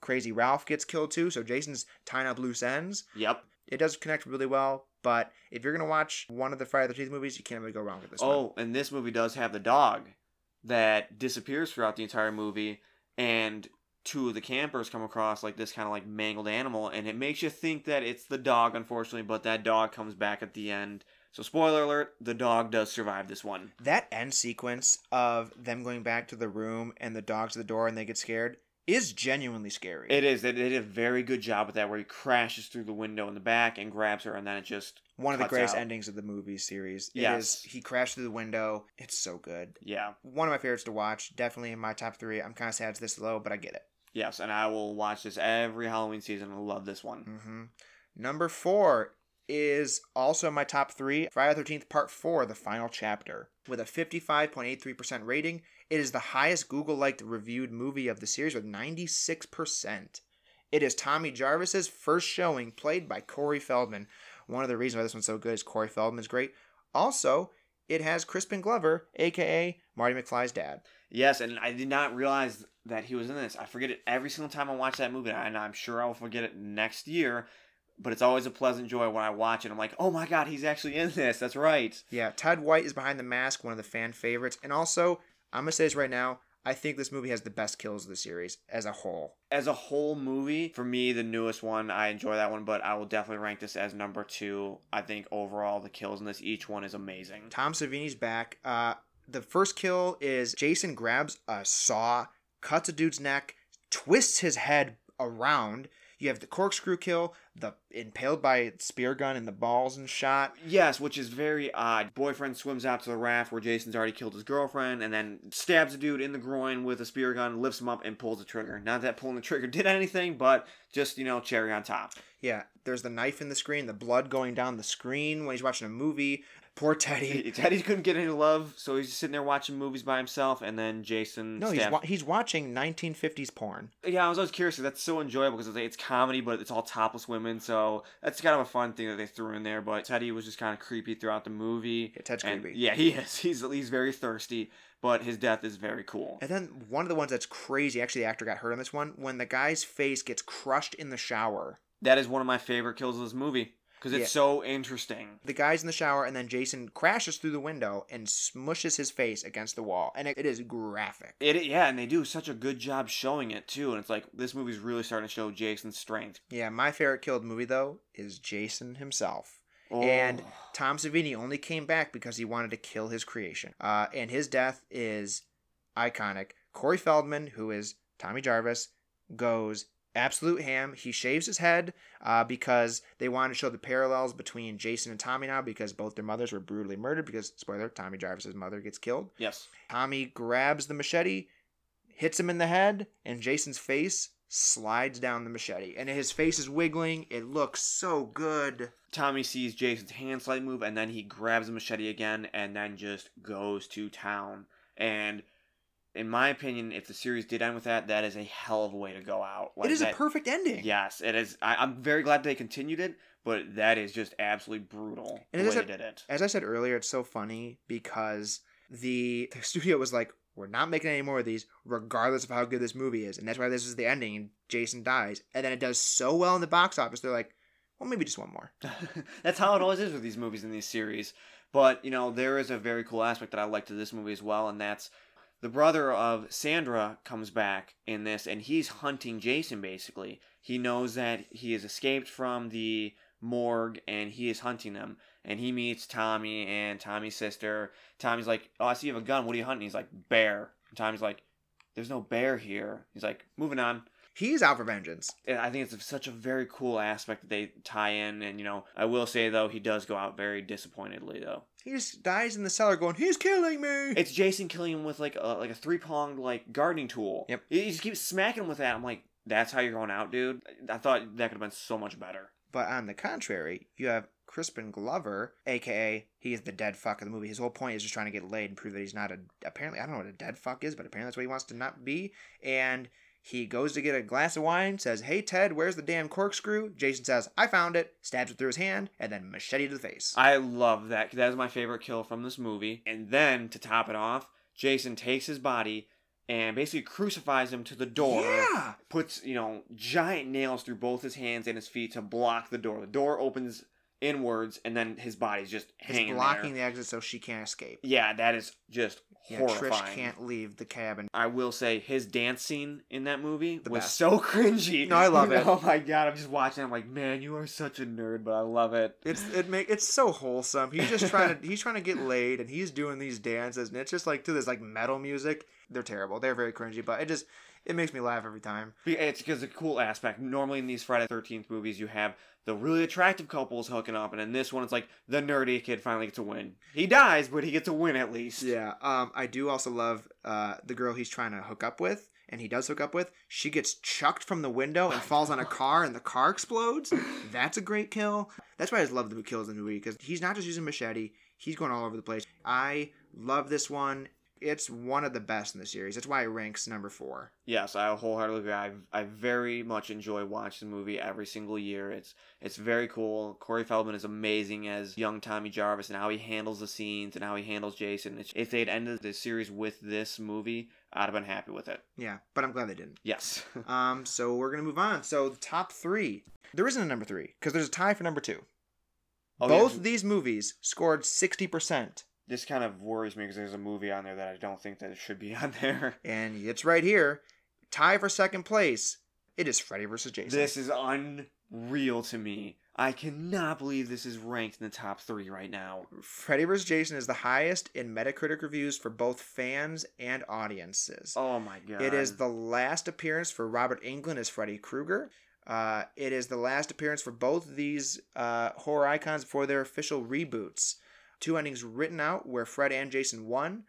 Speaker 1: Crazy Ralph gets killed too, so Jason's tying up loose ends.
Speaker 2: Yep.
Speaker 1: It does connect really well, but if you're gonna watch one of the Friday the Thirteenth movies, you can't really go wrong with this one.
Speaker 2: Oh, and this movie does have the dog that disappears throughout the entire movie, and two of the campers come across like this kind of like mangled animal, and it makes you think that it's the dog, unfortunately, but that dog comes back at the end. So, spoiler alert: the dog does survive this one.
Speaker 1: That end sequence of them going back to the room and the dog's at the door and they get scared is genuinely scary.
Speaker 2: It is. They, did a very good job with that, where he crashes through the window in the back and grabs her, and then it just
Speaker 1: One of the greatest
Speaker 2: out.
Speaker 1: endings of the movie series. It
Speaker 2: Yes.
Speaker 1: is- he crashed through the window. It's so good.
Speaker 2: yeah,
Speaker 1: One of my favorites to watch. Definitely in my top three. I'm kind of sad it's this low, but I get it.
Speaker 2: Yes, and I will watch this every Halloween season. I love this one.
Speaker 1: hmm Number four is also my top three. Friday the 13th, Part 4, The Final Chapter. With a 55.83% rating, it is the highest Google liked reviewed movie of the series with 96%. It is Tommy Jarvis's first showing, played by Corey Feldman. One of the reasons why this one's so good is Corey Feldman's great. Also, it has Crispin Glover, aka Marty McFly's dad.
Speaker 2: Yes, and I did not realize that he was in this. I forget it every single time I watch that movie, and I'm sure I will forget it next year. But it's always a pleasant joy when I watch it. I'm like, oh my god, he's actually in this. That's right.
Speaker 1: Yeah, Ted White is behind the mask, one of the fan favorites. And also, I'm gonna say this right now, I think this movie has the best kills of the series as a whole.
Speaker 2: As a whole movie, for me, the newest one, I enjoy that one, but I will definitely rank this as number two. I think overall, the kills in this, each one is amazing.
Speaker 1: Tom Savini's back. Uh, the first kill is Jason grabs a saw, cuts a dude's neck, twists his head around. You have the corkscrew kill, the impaled by spear gun and the balls and shot.
Speaker 2: Yes, which is very odd. Boyfriend swims out to the raft where Jason's already killed his girlfriend and then stabs a dude in the groin with a spear gun, lifts him up, and pulls the trigger. Not that pulling the trigger did anything, but just, you know, cherry on top.
Speaker 1: Yeah, there's the knife in the screen, the blood going down the screen when he's watching a movie. Poor Teddy.
Speaker 2: Teddy couldn't get any love, so he's just sitting there watching movies by himself, and then Jason.
Speaker 1: No, he's wa- he's watching 1950s porn.
Speaker 2: Yeah, I was always curious. That's so enjoyable because it's, it's comedy, but it's all topless women, so that's kind of a fun thing that they threw in there. But Teddy was just kind of creepy throughout the movie.
Speaker 1: Yeah, Ted's
Speaker 2: And-
Speaker 1: creepy.
Speaker 2: Yeah, he is. He's he's very thirsty, but his death is very cool.
Speaker 1: And then one of the ones that's crazy, actually, the actor got hurt on this one, when the guy's face gets crushed in the shower.
Speaker 2: That is one of my favorite kills of this movie because it's
Speaker 1: Yeah.
Speaker 2: so interesting.
Speaker 1: The guy's in the shower, and then Jason crashes through the window and smushes his face against the wall. And it, it is graphic.
Speaker 2: It yeah, and they do such a good job showing it too. And it's like this movie's really starting to show Jason's strength.
Speaker 1: Yeah, my favorite killed movie, though, is Jason himself.
Speaker 2: Oh.
Speaker 1: And Tom Savini only came back because he wanted to kill his creation. Uh, and his death is iconic. Corey Feldman, who is Tommy Jarvis, goes absolute ham. He shaves his head uh, because they wanted to show the parallels between Jason and Tommy now because both their mothers were brutally murdered. Because, spoiler, Tommy Jarvis's mother gets killed.
Speaker 2: yes,
Speaker 1: Tommy grabs the machete, hits him in the head, and Jason's face slides down the machete. And his face is wiggling. It looks so good.
Speaker 2: Tommy sees Jason's hand slightly move, and then he grabs the machete again, and then just goes to town. And in my opinion, if the series did end with that, that is a hell of a way to go out.
Speaker 1: it is
Speaker 2: that,
Speaker 1: a perfect ending.
Speaker 2: Yes, it is. I, I'm very glad they continued it, but that is just absolutely brutal
Speaker 1: And
Speaker 2: the way they did it.
Speaker 1: As I said earlier, it's so funny because the, the studio was like, we're not making any more of these, regardless of how good this movie is. And that's why this is the ending, and Jason dies. And then it does so well in the box office, they're like, well, maybe just one more.
Speaker 2: That's how it always is with these movies and these series. But, you know, there is a very cool aspect that I like to this movie as well, and that's the brother of Sandra comes back in this, and he's hunting Jason basically. He knows that he has escaped from the morgue, and he is hunting them. And he meets Tommy and Tommy's sister. Tommy's like, Oh, I see you have a gun. What are you hunting? He's like, Bear. And Tommy's like, There's no bear here. He's like, Moving on.
Speaker 1: He's out for vengeance.
Speaker 2: And I think it's such a very cool aspect that they tie in. And, you know, I will say, though, he does go out very disappointedly, though.
Speaker 1: He just dies in the cellar going, he's killing me.
Speaker 2: It's Jason killing him with, like, a, like a three pronged, like, gardening tool.
Speaker 1: Yep.
Speaker 2: He just keeps smacking him with that. I'm like, that's how you're going out, dude? I thought that could have been so much better.
Speaker 1: But on the contrary, you have Crispin Glover, aka he is the dead fuck of the movie. His whole point is just trying to get laid and prove that he's not a. Apparently, I don't know what a dead fuck is, but apparently that's what he wants to not be. And he goes to get a glass of wine, says, "Hey Ted, where's the damn corkscrew?" Jason says, "I found it." Stabs it through his hand, and then machete to the face.
Speaker 2: I love that. That is my favorite kill from this movie. And then, to top it off, Jason takes his body and basically crucifies him to the door.
Speaker 1: Yeah.
Speaker 2: puts you know giant nails through both his hands and his feet to block the door. The door opens inwards, and then his body's just hanging
Speaker 1: blocking
Speaker 2: there.
Speaker 1: the exit so she can't escape.
Speaker 2: Yeah, that is just
Speaker 1: Yeah,
Speaker 2: horrifying.
Speaker 1: Trish can't leave the cabin.
Speaker 2: I will say his dance scene in that movie
Speaker 1: The
Speaker 2: was
Speaker 1: best.
Speaker 2: so cringy.
Speaker 1: No, I love it.
Speaker 2: Oh my god, I'm just watching. I'm like, man, you are such a nerd, but I love it.
Speaker 1: It's it make it's so wholesome. He's just trying to he's trying to get laid and he's doing these dances and it's just like to this like metal music. They're terrible. They're very cringy, but it just It makes me laugh every time.
Speaker 2: It's because a cool aspect. Normally in these Friday Thirteenth movies, you have the really attractive couples hooking up, and in this one, it's like the nerdy kid finally gets a win. He dies, but he gets a win at least.
Speaker 1: Yeah. Um, I do also love uh the girl he's trying to hook up with, and he does hook up with. She gets chucked from the window and falls on a car, and the car explodes. That's a great kill. That's why I just love the kills in the movie because he's not just using machete; he's going all over the place. I love this one. It's one of the best in the series. That's why it ranks number four.
Speaker 2: Yes, I wholeheartedly agree. I, I very much enjoy watching the movie every single year. It's it's very cool. Corey Feldman is amazing as young Tommy Jarvis and how he handles the scenes and how he handles Jason. It's, if they'd ended the series with this movie, I'd have been happy with it.
Speaker 1: Yeah, but I'm glad they didn't.
Speaker 2: Yes.
Speaker 1: Um, so we're gonna move on. So the top three. There isn't a number three because there's a tie for number two.
Speaker 2: Oh,
Speaker 1: Both
Speaker 2: yeah,
Speaker 1: these movies scored sixty percent,
Speaker 2: this kind of worries me because there's a movie on there that I don't think that it should be on there.
Speaker 1: and it's right here. Tie for second place. It is Freddy versus Jason.
Speaker 2: This is unreal to me. I cannot believe this is ranked in the top three right now.
Speaker 1: Freddy vs. Jason is the highest in Metacritic reviews for both fans and audiences.
Speaker 2: Oh my god.
Speaker 1: It is the last appearance for Robert Englund as Freddy Krueger. Uh, it is the last appearance for both these uh, horror icons before their official reboots. Two endings written out where Fred and Jason won.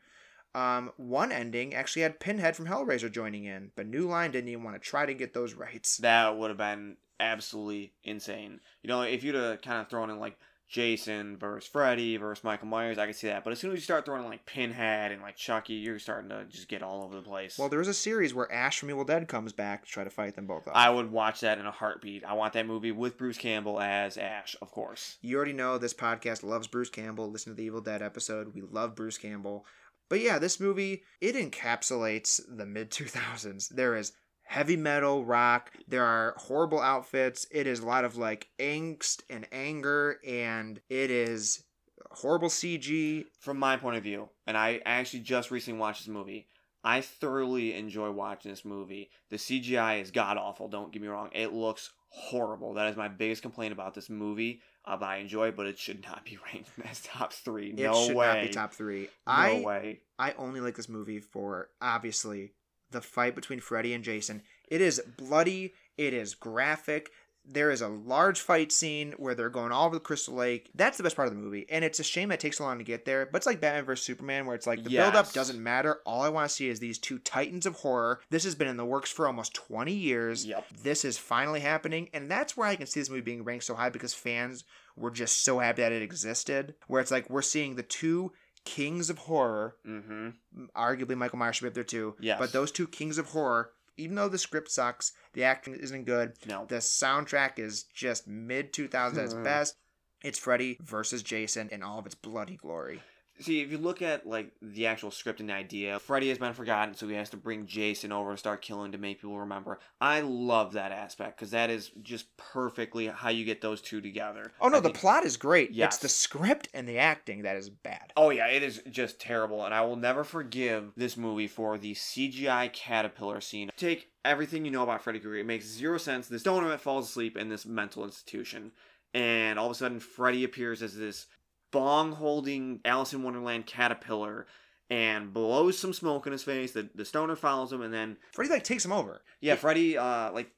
Speaker 1: Um, one ending actually had Pinhead from Hellraiser joining in, but New Line didn't even want to try to get those rights.
Speaker 2: That would have been absolutely insane. You know, if you'd have kind of thrown in like Jason versus Freddy versus Michael Myers, I can see that. But as soon as you start throwing like Pinhead and like Chucky, you're starting to just get all over the place.
Speaker 1: Well, there is a series where Ash from Evil Dead comes back to try to fight them both.
Speaker 2: I would watch that in a heartbeat. I want that movie with Bruce Campbell as Ash, of course.
Speaker 1: You already know this podcast loves Bruce Campbell. Listen to the Evil Dead episode. We love Bruce Campbell. But yeah, this movie, it encapsulates the mid 2000s. There is heavy metal, rock, there are horrible outfits. It is a lot of like angst and anger, and it is horrible CG.
Speaker 2: From my point of view, and I actually just recently watched this movie. I thoroughly enjoy watching this movie. The CGI is god awful. Don't get me wrong; it looks horrible. That is my biggest complaint about this movie. But I enjoy it, but it should not be ranked as top three.
Speaker 1: It
Speaker 2: No
Speaker 1: should
Speaker 2: way.
Speaker 1: not be top three.
Speaker 2: No
Speaker 1: I
Speaker 2: way.
Speaker 1: I only like this movie for obviously the fight between Freddy and Jason. It is bloody, it is graphic. There is a large fight scene where they're going all over the Crystal Lake. That's the best part of the movie. And it's a shame it takes so long to get there. But it's like Batman vs. Superman, where it's like the build up doesn't matter. All I want to see is these two titans of horror. This has been in the works for almost 20 years.
Speaker 2: Yep.
Speaker 1: This is finally happening. And that's where I can see this movie being ranked so high because fans were just so happy that it existed. Where it's like we're seeing the two kings of horror
Speaker 2: Mm-hmm.
Speaker 1: arguably Michael Myers should be up there too.
Speaker 2: Yes.
Speaker 1: But those two kings of horror, even though the script sucks, the acting isn't good,
Speaker 2: No.
Speaker 1: the soundtrack is just mid 2000s at its best. It's Freddy versus Jason in all of its bloody glory.
Speaker 2: See, if you look at like the actual script and the idea, Freddy has been forgotten, so he has to bring Jason over to start killing to make people remember. I love that aspect because that is just perfectly how you get those two together.
Speaker 1: Oh no,
Speaker 2: I
Speaker 1: the
Speaker 2: think-
Speaker 1: plot is great.
Speaker 2: Yes.
Speaker 1: It's the script and the acting that is bad.
Speaker 2: Oh yeah, it is just terrible, and I will never forgive this movie for the CGI caterpillar scene. Take everything you know about Freddy Krueger; it makes zero sense. This stoner falls asleep in this mental institution, and all of a sudden, Freddy appears as this bong-holding Alice in Wonderland caterpillar and blows some smoke in his face. The the stoner follows him, and then
Speaker 1: Freddy like takes him over.
Speaker 2: yeah, Freddy uh like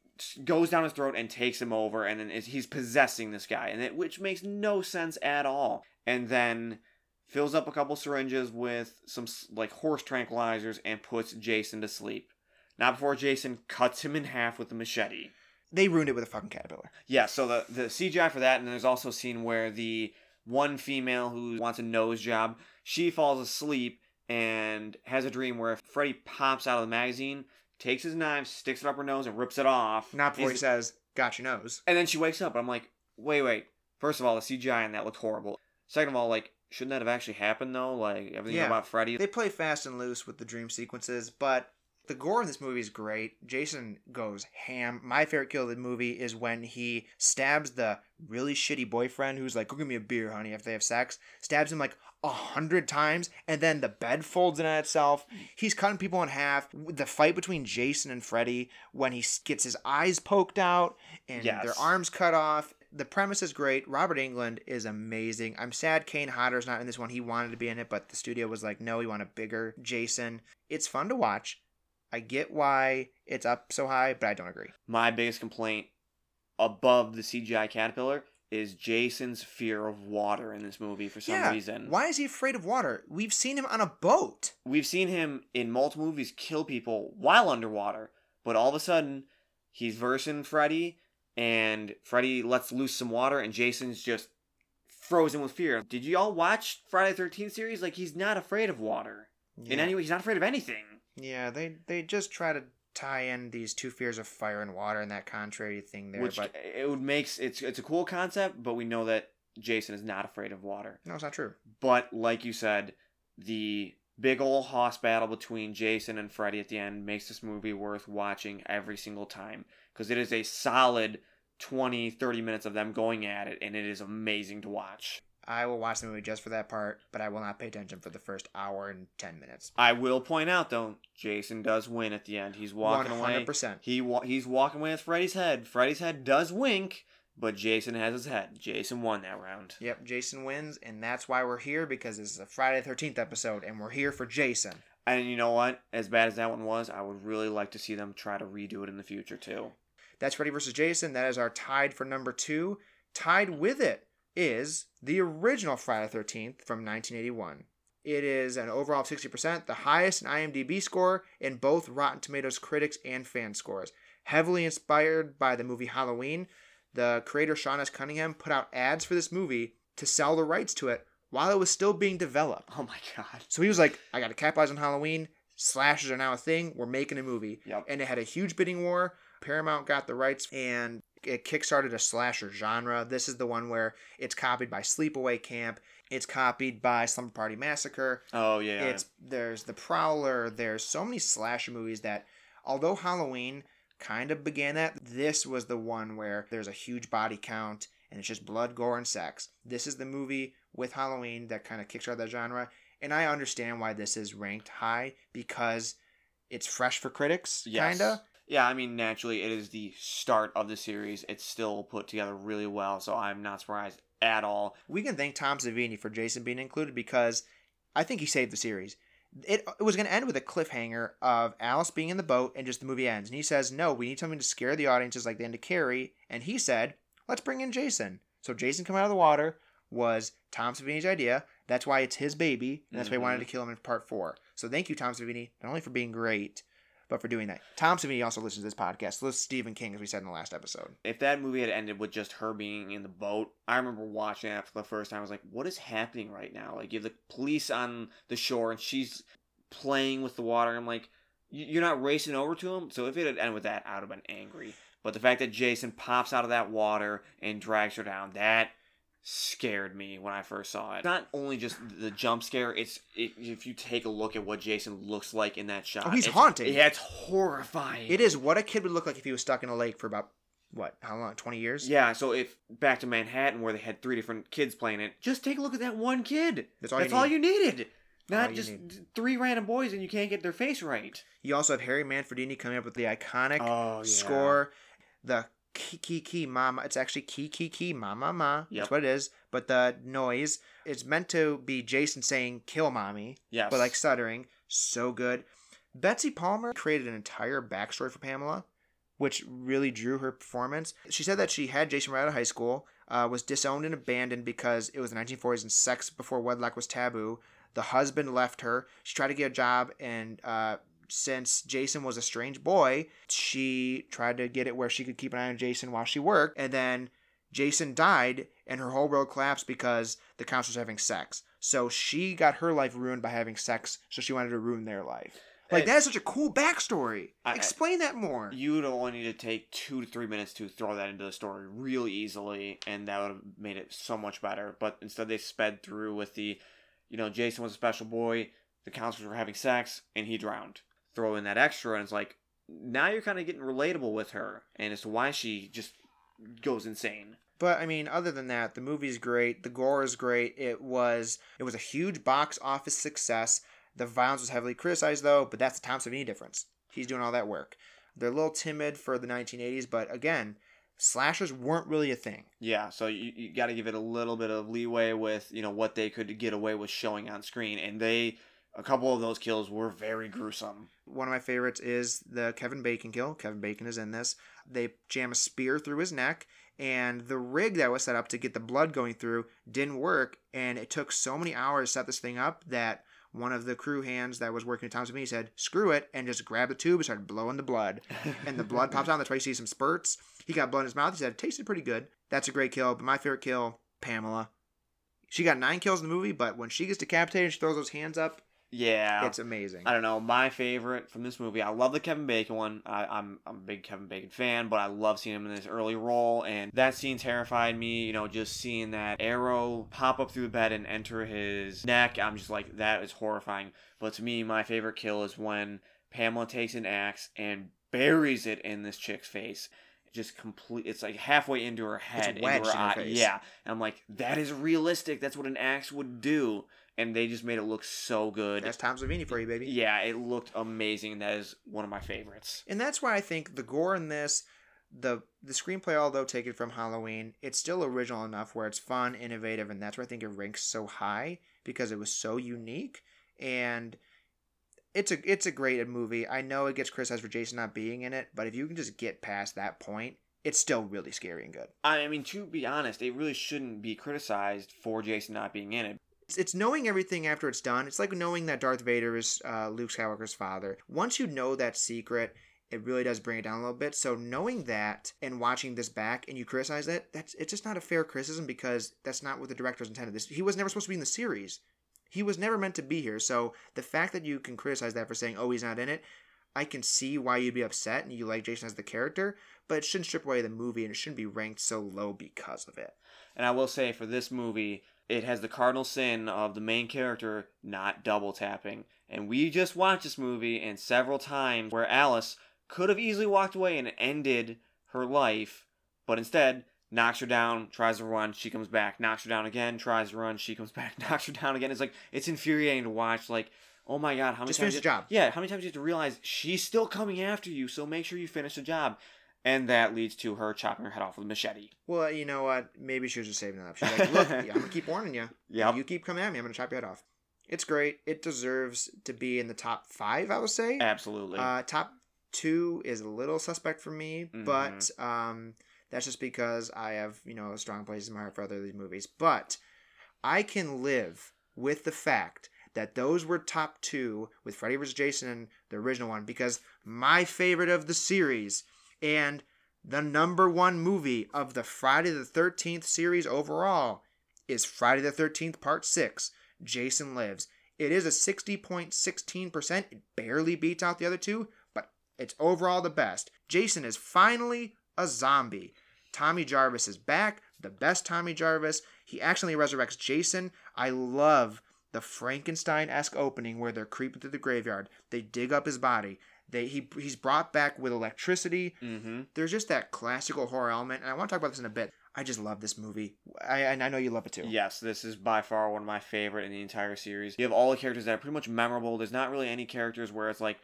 Speaker 2: goes down his throat and takes him over, and then he's possessing this guy, and it which makes no sense at all. And then fills up a couple syringes with some like horse tranquilizers and puts Jason to sleep. Not before Jason cuts him in half with a machete.
Speaker 1: They ruined it with a fucking caterpillar.
Speaker 2: Yeah, so the the CGI for that, and there's also a scene where the one female who wants a nose job, she falls asleep and has a dream where Freddy pops out of the magazine, takes his knife, sticks it up her nose, and rips it off.
Speaker 1: Not before he says, "Got your nose."
Speaker 2: and then she wakes up, and I'm like, wait, wait. First of all, the CGI in that looked horrible. Second of all, like, shouldn't that have actually happened though? Like everything
Speaker 1: Yeah.
Speaker 2: about Freddy.
Speaker 1: They play fast and loose with the dream sequences, but the gore in this movie is great. Jason goes ham. My favorite kill of the movie is when he stabs the really shitty boyfriend who's like, "Go give me a beer, honey," after they have sex. Stabs him like a hundred times, and then the bed folds in on itself. He's cutting people in half. The fight between Jason and Freddy when he gets his eyes poked out and
Speaker 2: Yes.
Speaker 1: their arms cut off. The premise is great. Robert Englund is amazing. I'm sad Kane Hodder's not in this one. He wanted to be in it, but the studio was like, no, we want a bigger Jason. It's fun to watch. I get why it's up so high, but I don't agree.
Speaker 2: My biggest complaint above the CGI caterpillar is Jason's fear of water in this movie for some
Speaker 1: yeah.
Speaker 2: reason.
Speaker 1: Why is he afraid of water? We've seen him on a boat.
Speaker 2: We've seen him in multiple movies kill people while underwater, but all of a sudden he's versing Freddy and Freddy lets loose some water and Jason's just frozen with fear. Did you all watch Friday the 13th series? Like he's not afraid of water. In any way, he's not afraid of anything.
Speaker 1: Yeah, they they just try to tie in these two fears of fire and water and that contrary thing there.
Speaker 2: Which
Speaker 1: but
Speaker 2: it would makes it's it's a cool concept, but we know that Jason is not afraid of water.
Speaker 1: no, it's not true.
Speaker 2: But like you said, the big old hoss battle between Jason and Freddy at the end makes this movie worth watching every single time because it is a solid 20 30 minutes of them going at it and it is amazing to watch.
Speaker 1: I will watch the movie just for that part, but I will not pay attention for the first hour and ten minutes.
Speaker 2: I will point out though, Jason does win at the end. He's walking
Speaker 1: One
Speaker 2: away.
Speaker 1: hundred percent.
Speaker 2: He wa- he's walking away with Freddy's head. Freddy's head does wink, but Jason has his head. Jason won that round.
Speaker 1: Yep, Jason wins, and that's why we're here because this is a Friday the Thirteenth episode, and we're here for Jason.
Speaker 2: And you know what? As bad as that one was, I would really like to see them try to redo it in the future too.
Speaker 1: That's Freddy versus Jason. That is our tied for number two. Tied with it is the original Friday the 13th from 1981. It is an overall of 60%, the highest in IMDb score in both Rotten Tomatoes critics and fan scores. Heavily inspired by the movie Halloween, the creator Sean S. Cunningham put out ads for this movie to sell the rights to it while it was still being developed.
Speaker 2: Oh my god.
Speaker 1: So he was like, I got to capitalize on Halloween. Slashes are now a thing. We're making a movie.
Speaker 2: Yep.
Speaker 1: And it had a huge bidding war. Paramount got the rights and it kickstarted a slasher genre. This is the one where it's copied by Sleepaway Camp. It's copied by Slumber Party Massacre.
Speaker 2: Oh yeah.
Speaker 1: It's there's the Prowler. There's so many slasher movies that, although Halloween kind of began that, this was the one where there's a huge body count and it's just blood, gore, and sex. This is the movie with Halloween that kind of kickstarted that genre, and I understand why this is ranked high because it's fresh for critics,
Speaker 2: Yes.
Speaker 1: kinda.
Speaker 2: Yeah, I mean, naturally, it is the start of the series. It's still put together really well, so I'm not surprised at all.
Speaker 1: We can thank Tom Savini for Jason being included because I think he saved the series. It, it was going to end with a cliffhanger of Alice being in the boat and just the movie ends. And he says, No, we need something to scare the audiences like the end of Carrie. And he said, Let's bring in Jason. So Jason coming out of the water was Tom Savini's idea. That's why it's his baby. And that's why he wanted mm-hmm. to kill him in part four. So thank you, Tom Savini, not only for being great, but for doing that. Tom Savini also listens to this podcast. So Stephen King, as we said in the last episode.
Speaker 2: If that movie had ended with just her being in the boat, I remember watching that for the first time. I was like, what is happening right now? Like, you have the police on the shore and she's playing with the water. I'm like, "You- you're not racing over to him? So if it had ended with that, I would have been angry. But the fact that Jason pops out of that water and drags her down, that scared me when I first saw it. Not only just the jump scare, it's it, if you take a look at what Jason looks like in that shot.
Speaker 1: Oh, he's haunting.
Speaker 2: Yeah, it's horrifying.
Speaker 1: It is what a kid would look like if he was stuck in a lake for about, what, how long? 20 years?
Speaker 2: Yeah, so if back to Manhattan where they had three different kids playing it, just take a look at that one kid.
Speaker 1: That's all
Speaker 2: That's
Speaker 1: you
Speaker 2: all
Speaker 1: need.
Speaker 2: you needed. Not
Speaker 1: you
Speaker 2: just
Speaker 1: need.
Speaker 2: three random boys and you can't get their face right.
Speaker 1: You also have Harry Manfredini coming up with the iconic
Speaker 2: Oh, yeah.
Speaker 1: score, the key key key mama. It's actually key key key mama ma.
Speaker 2: Yep.
Speaker 1: That's what it is. But the noise, it's meant to be Jason saying "kill mommy,"
Speaker 2: Yes.
Speaker 1: but like stuttering. So good. Betsy Palmer created an entire backstory for Pamela, which really drew her performance. She said that she had Jason right out of high school, uh, was disowned and abandoned because it was the 1940s and sex before wedlock was taboo. The husband left her. She tried to get a job, and uh, since Jason was a strange boy, she tried to get it where she could keep an eye on Jason while she worked. And then Jason died, and her whole world collapsed because the counselors were having sex. So she got her life ruined by having sex, so she wanted to ruin their life. Like,
Speaker 2: It-
Speaker 1: that is such a cool backstory.
Speaker 2: I-
Speaker 1: Explain that more.
Speaker 2: you would only need to take two to three minutes to throw that into the story really easily, and that would have made it so much better. But instead, they sped through with the, you know, Jason was a special boy, the counselors were having sex, and he drowned. Throw in that extra, and it's like, now you're kind of getting relatable with her, and as to why she just goes insane.
Speaker 1: But I mean, other than that, the movie's great. The gore is great. It was it was a huge box office success. The violence was heavily criticized though, but that's the Tom Savini difference. He's doing all that work. They're a little timid for the 1980s, but again, slashers weren't really a thing.
Speaker 2: Yeah, so you, you got to give it a little bit of leeway with you know what they could get away with showing on screen, and they a couple of those kills were very gruesome.
Speaker 1: One of my favorites is the Kevin Bacon kill. Kevin Bacon is in this. They jam a spear through his neck, and the rig that was set up to get the blood going through didn't work. And it took so many hours to set this thing up that one of the crew hands that was working at times with me said, "Screw it," and just grabbed the tube and started blowing the blood. and the blood pops out. That's why you see some spurts. He got blood in his mouth. He said it tasted pretty good. That's a great kill. But my favorite kill, Pamela. She got nine kills in the movie, but when she gets decapitated she throws those hands up,
Speaker 2: Yeah.
Speaker 1: it's amazing.
Speaker 2: I don't know. My favorite from this movie, I love the Kevin Bacon one. I, I'm I'm a big Kevin Bacon fan, but I love seeing him in this early role, and that scene terrified me. You know, just seeing that arrow pop up through the bed and enter his neck. I'm just like, that is horrifying. But to me, my favorite kill is when Pamela takes an axe and buries it in this chick's face. Just complete. It's like halfway into her head, into her
Speaker 1: in her
Speaker 2: eye.
Speaker 1: face.
Speaker 2: Yeah, and I'm like, that is realistic. That's what an axe would do. And they just made it look so good.
Speaker 1: That's Tom Savini for you, baby.
Speaker 2: Yeah, it looked amazing. That is one of my favorites.
Speaker 1: And that's why I think the gore in this, the the screenplay, although taken from Halloween, it's still original enough where it's fun, innovative, and that's why I think it ranks so high because it was so unique. And it's a it's a great movie. I know it gets criticized for Jason not being in it, but if you can just get past that point, it's still really scary and good.
Speaker 2: I mean, to be honest, it really shouldn't be criticized for Jason not being in it.
Speaker 1: It's, it's knowing everything after it's done. It's like knowing that Darth Vader is uh, Luke Skywalker's father. Once you know that secret, it really does bring it down a little bit. So knowing that and watching this back and you criticize that, that's it's just not a fair criticism because that's not what the director's intended. This he was never supposed to be in the series. He was never meant to be here. So the fact that you can criticize that for saying, "Oh, he's not in it," I can see why you'd be upset and you like Jason as the character, but it shouldn't strip away the movie and it shouldn't be ranked so low because of it.
Speaker 2: And I will say for this movie, it has the cardinal sin of the main character not double tapping. And we just watched this movie and several times where Alice could have easily walked away and ended her life, but instead knocks her down, tries to run, she comes back, knocks her down again, tries to run, she comes back, knocks her down again. It's like it's infuriating to watch. Like, oh my god, how many
Speaker 1: Just
Speaker 2: times?
Speaker 1: finish the
Speaker 2: you-
Speaker 1: job.
Speaker 2: Yeah, how many times do you have to realize she's still coming after you, so make sure you finish the job. And that leads to her chopping her head off with a machete.
Speaker 1: Well, you know what? Maybe she was just saving that up. She's like, "Look, I'm gonna keep warning you.
Speaker 2: Yep.
Speaker 1: You keep coming at me, I'm gonna chop your head off." It's great. It deserves to be in the top five, I would say.
Speaker 2: Absolutely.
Speaker 1: Uh, top two is a little suspect for me,
Speaker 2: Mm-hmm.
Speaker 1: but um, that's just because I have you know a strong places in my heart for other of these movies. But I can live with the fact that those were top two with Freddy vs. Jason, and the original one, because my favorite of the series and the number one movie of the Friday the 13th series overall is Friday the 13th Part 6, Jason Lives. It is a 60.16%. It barely beats out the other two, but it's overall the best. Jason is finally a zombie. Tommy Jarvis is back, the best Tommy Jarvis. He actually resurrects Jason. I love the Frankenstein esque opening where they're creeping through the graveyard. They dig up his body. They he he's brought back with electricity.
Speaker 2: mm-hmm.
Speaker 1: There's just that classical horror element, and I want to talk about this in a bit. I just love this movie. I and I know you love it too.
Speaker 2: Yes, this is by far one of my favorite in the entire series. You have all the characters that are pretty much memorable. There's not really any characters where it's like,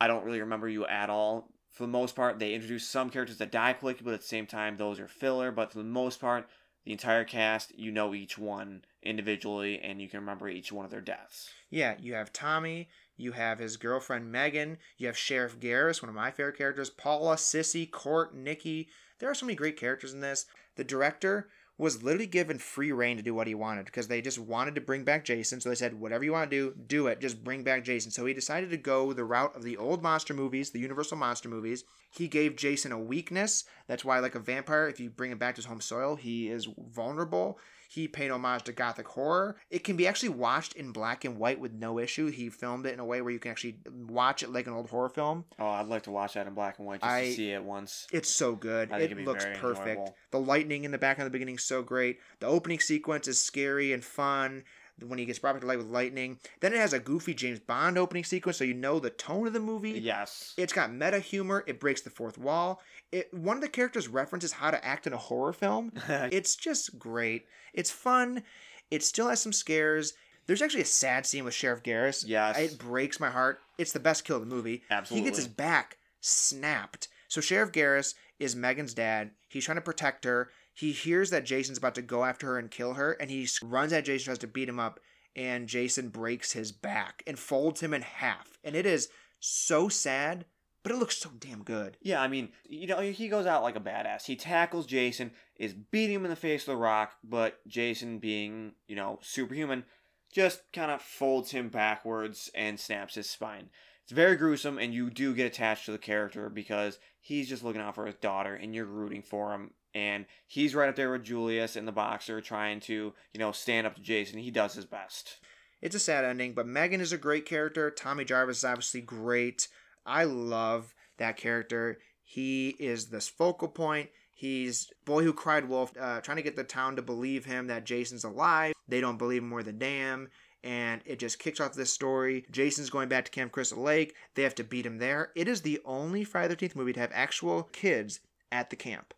Speaker 2: I don't really remember you at all. For the most part, they introduce some characters that die quickly, but at the same time, those are filler. But for the most part, the entire cast, you know each one individually, and you can remember each one of their deaths.
Speaker 1: Yeah, you have Tommy, you have his girlfriend Megan, you have Sheriff Garris, one of my favorite characters, Paula, Sissy, Cort, Nikki. There are so many great characters in this. The director was literally given free reign to do what he wanted because they just wanted to bring back Jason. So they said, whatever you want to do, do it. Just bring back Jason. So he decided to go the route of the old monster movies, the Universal monster movies. He gave Jason a weakness. That's why, like a vampire, if you bring him back to his home soil, he is vulnerable. He paid homage to gothic horror. It can be actually watched in black and white with no issue. He filmed it in a way where you can actually watch it like an old horror film.
Speaker 2: Oh, I'd like to watch that in black and white just
Speaker 1: I-
Speaker 2: to see it once.
Speaker 1: It's so good. It looks perfect.
Speaker 2: enjoyable.
Speaker 1: The lightning in the back in the beginning is so great. The opening sequence is scary and fun when he gets brought back to life with lightning. Then it has a goofy James Bond opening sequence, so you know the tone of the movie.
Speaker 2: Yes.
Speaker 1: It's got meta humor. It breaks the fourth wall. It one of the characters references how to act in a horror film. It's just great. It's fun. It still has some scares. There's actually a sad scene with Sheriff Garris.
Speaker 2: Yes.
Speaker 1: It breaks my heart. It's the best kill of the movie.
Speaker 2: Absolutely.
Speaker 1: He gets his back snapped. So Sheriff Garris is Megan's dad. He's trying to protect her. He hears that Jason's about to go after her and kill her, and he runs at Jason, tries to beat him up, and Jason breaks his back and folds him in half. And it is so sad, but it looks so damn good.
Speaker 2: Yeah, I mean, you know, he goes out like a badass. He tackles Jason, is beating him in the face with a rock, but Jason, being, you know, superhuman, just kind of folds him backwards and snaps his spine. It's very gruesome, and you do get attached to the character because he's just looking out for his daughter, and you're rooting for him. And he's right up there with Julius in the boxer, trying to, you know, stand up to Jason. He does his best.
Speaker 1: It's a sad ending, but Megan is a great character. Tommy Jarvis is obviously great. I love that character. He is this focal point. He's boy who cried wolf, uh, trying to get the town to believe him that Jason's alive. They don't believe him more than damn. And it just kicks off this story. Jason's going back to Camp Crystal Lake. They have to beat him there. It is the only Friday the 13th movie to have actual kids at the camp.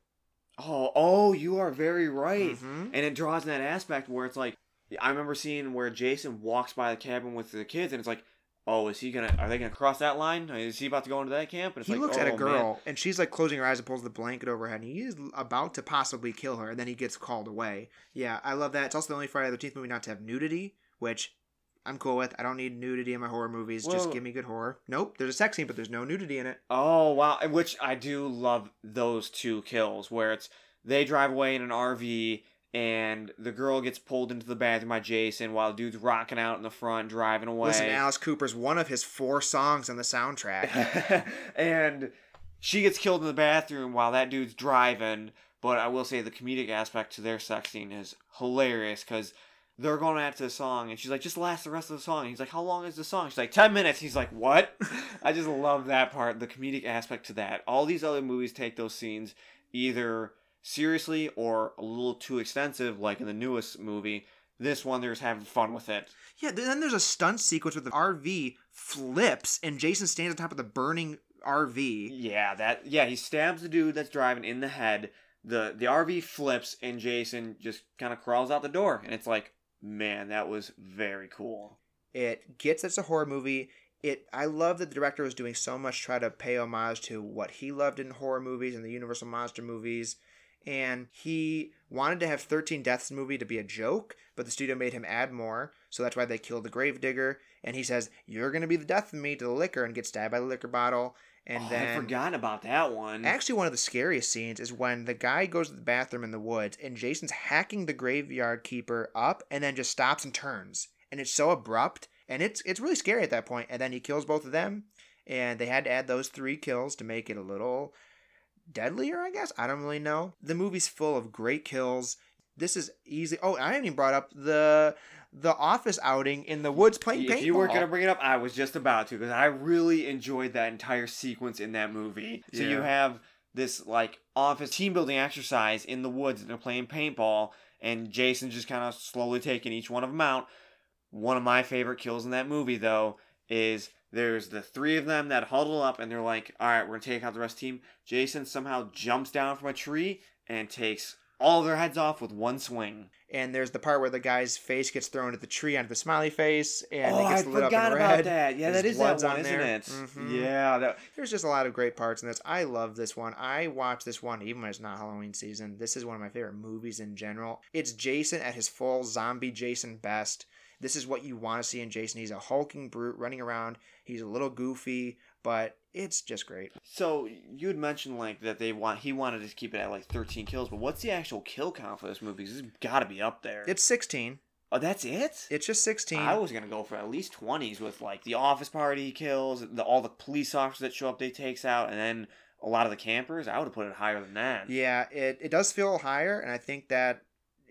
Speaker 2: Oh, oh, you are very right.
Speaker 1: Mhm.
Speaker 2: And it draws in that aspect where it's like, I remember seeing where Jason walks by the cabin with the kids, and it's like, oh, is he gonna? Are they gonna cross that line? Is he about to go into that camp? And it's
Speaker 1: He
Speaker 2: like,
Speaker 1: looks at
Speaker 2: oh,
Speaker 1: a girl
Speaker 2: man.
Speaker 1: and she's like closing her eyes and pulls the blanket over her head. And he is about to possibly kill her, and then he gets called away. Yeah, I love that. It's also the only Friday the 13th movie not to have nudity, which I'm cool with. I don't need nudity in my horror movies. Just give me good horror. Nope, there's a sex scene, but there's no nudity in it.
Speaker 2: Oh wow, which I do love those two kills where it's they drive away in an RV and the girl gets pulled into the bathroom by Jason while the dude's rocking out in the front driving away.
Speaker 1: Listen, Alice Cooper's one of his four songs on the soundtrack.
Speaker 2: and she gets killed in the bathroom while that dude's driving. But I will say the comedic aspect to their sex scene is hilarious because they're going after the song, and she's like, "Just last the rest of the song." And he's like, "How long is the song?" She's like, 10 minutes." He's like, "What?" I just love that part, the comedic aspect to that. All these other movies take those scenes either seriously or a little too extensive, like in the newest movie. This one, they're just having fun with it.
Speaker 1: yeah, then there's a stunt sequence where the RV flips and Jason stands on top of the burning RV.
Speaker 2: Yeah, that yeah, he stabs the dude that's driving in the head. The the RV flips and Jason just kind of crawls out the door and it's like, man, that was very cool.
Speaker 1: It gets it's a horror movie. It I love that the director was doing so much try to pay homage to what he loved in horror movies and the Universal monster movies. And he wanted to have 13 Deaths movie to be a joke, but the studio made him add more. So that's why they killed the gravedigger. And he says, You're going to be the death of me to the liquor and get stabbed by the liquor bottle. And
Speaker 2: oh,
Speaker 1: then.
Speaker 2: I forgot about that one.
Speaker 1: Actually, one of the scariest scenes is when the guy goes to the bathroom in the woods and Jason's hacking the graveyard keeper up and then just stops and turns. And it's so abrupt and it's it's really scary at that point. And then he kills both of them. And they had to add those three kills to make it a little deadlier, I guess. I don't really know. The movie's full of great kills. This is easy. Oh, I haven't even brought up the the office outing in the woods playing paintball.
Speaker 2: if you weren't gonna bring it up, I was just about to because I really enjoyed that entire sequence in that movie. So you have this like office team building exercise in the woods and they're playing paintball, and Jason's just kind of slowly taking each one of them out. One of my favorite kills in that movie though is there's the three of them that huddle up and they're like, all right, we're gonna take out the rest of the team. Jason somehow jumps down from a tree and takes all their heads off with one swing.
Speaker 1: and there's the part where the guy's face gets thrown at the tree onto the smiley face, and
Speaker 2: oh,
Speaker 1: it gets
Speaker 2: I
Speaker 1: lit
Speaker 2: forgot
Speaker 1: up in
Speaker 2: about
Speaker 1: red.
Speaker 2: that. Yeah,
Speaker 1: His
Speaker 2: that is that one,
Speaker 1: on
Speaker 2: isn't
Speaker 1: there.
Speaker 2: it?
Speaker 1: Mhm.
Speaker 2: Yeah, that,
Speaker 1: There's just a lot of great parts in this. I love this one. I watch this one even when it's not Halloween season. This is one of my favorite movies in general. It's Jason at his full zombie Jason best. This is what you want to see in Jason. He's a hulking brute running around. He's a little goofy, but it's just great.
Speaker 2: So you had mentioned like that they want he wanted to keep it at like 13 kills, but what's the actual kill count for this movie? This has got to be up there.
Speaker 1: It's 16.
Speaker 2: oh, that's it.
Speaker 1: It's just 16.
Speaker 2: I was gonna go for at least 20s with like the office party kills, the, all the police officers that show up, they takes out, and then a lot of the campers. I would have put it higher than that.
Speaker 1: Yeah, it, it does feel higher, and I think that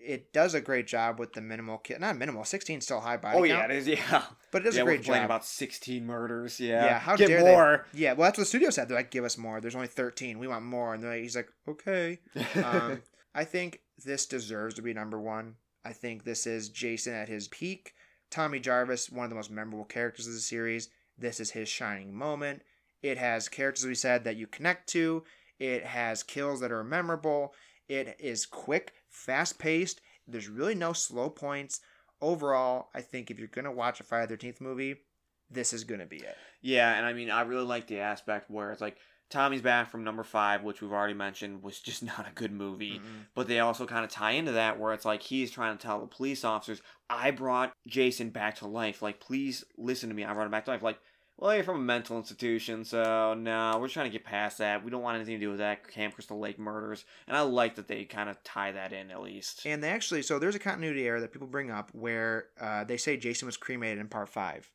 Speaker 1: it does a great job with the minimal kill. Not minimal, 16 still high body
Speaker 2: Oh
Speaker 1: count,
Speaker 2: yeah, it is. Yeah,
Speaker 1: but it does
Speaker 2: yeah,
Speaker 1: a
Speaker 2: we're
Speaker 1: great job.
Speaker 2: about 16 murders. Yeah,
Speaker 1: Yeah, how
Speaker 2: get
Speaker 1: dare
Speaker 2: more.
Speaker 1: they? Yeah, well, that's what the studio said. They're like, give us more. There's only 13. We want more. And like, he's like, okay. Um, I think this deserves to be number one. I think this is Jason at his peak. Tommy Jarvis, one of the most memorable characters of the series. This is his shining moment. It has characters we said that you connect to. It has kills that are memorable. It is quick, fast paced. There's really no slow points. Overall, I think if you're gonna watch a Friday the 13th movie, this is gonna be it.
Speaker 2: Yeah, and I mean, I really like the aspect where it's like Tommy's Back from number five, which we've already mentioned, was just not a good movie.
Speaker 1: Mm-mm.
Speaker 2: But they also kind of tie into that where it's like he's trying to tell the police officers, I brought Jason back to life. Like, please listen to me. I brought him back to life. Like, well, you're from a mental institution, so no, we're trying to get past that. We don't want anything to do with that Camp Crystal Lake murders. And I like that they kind of tie that in at least.
Speaker 1: And they actually, so there's a continuity error that people bring up where uh, they say Jason was cremated in part five.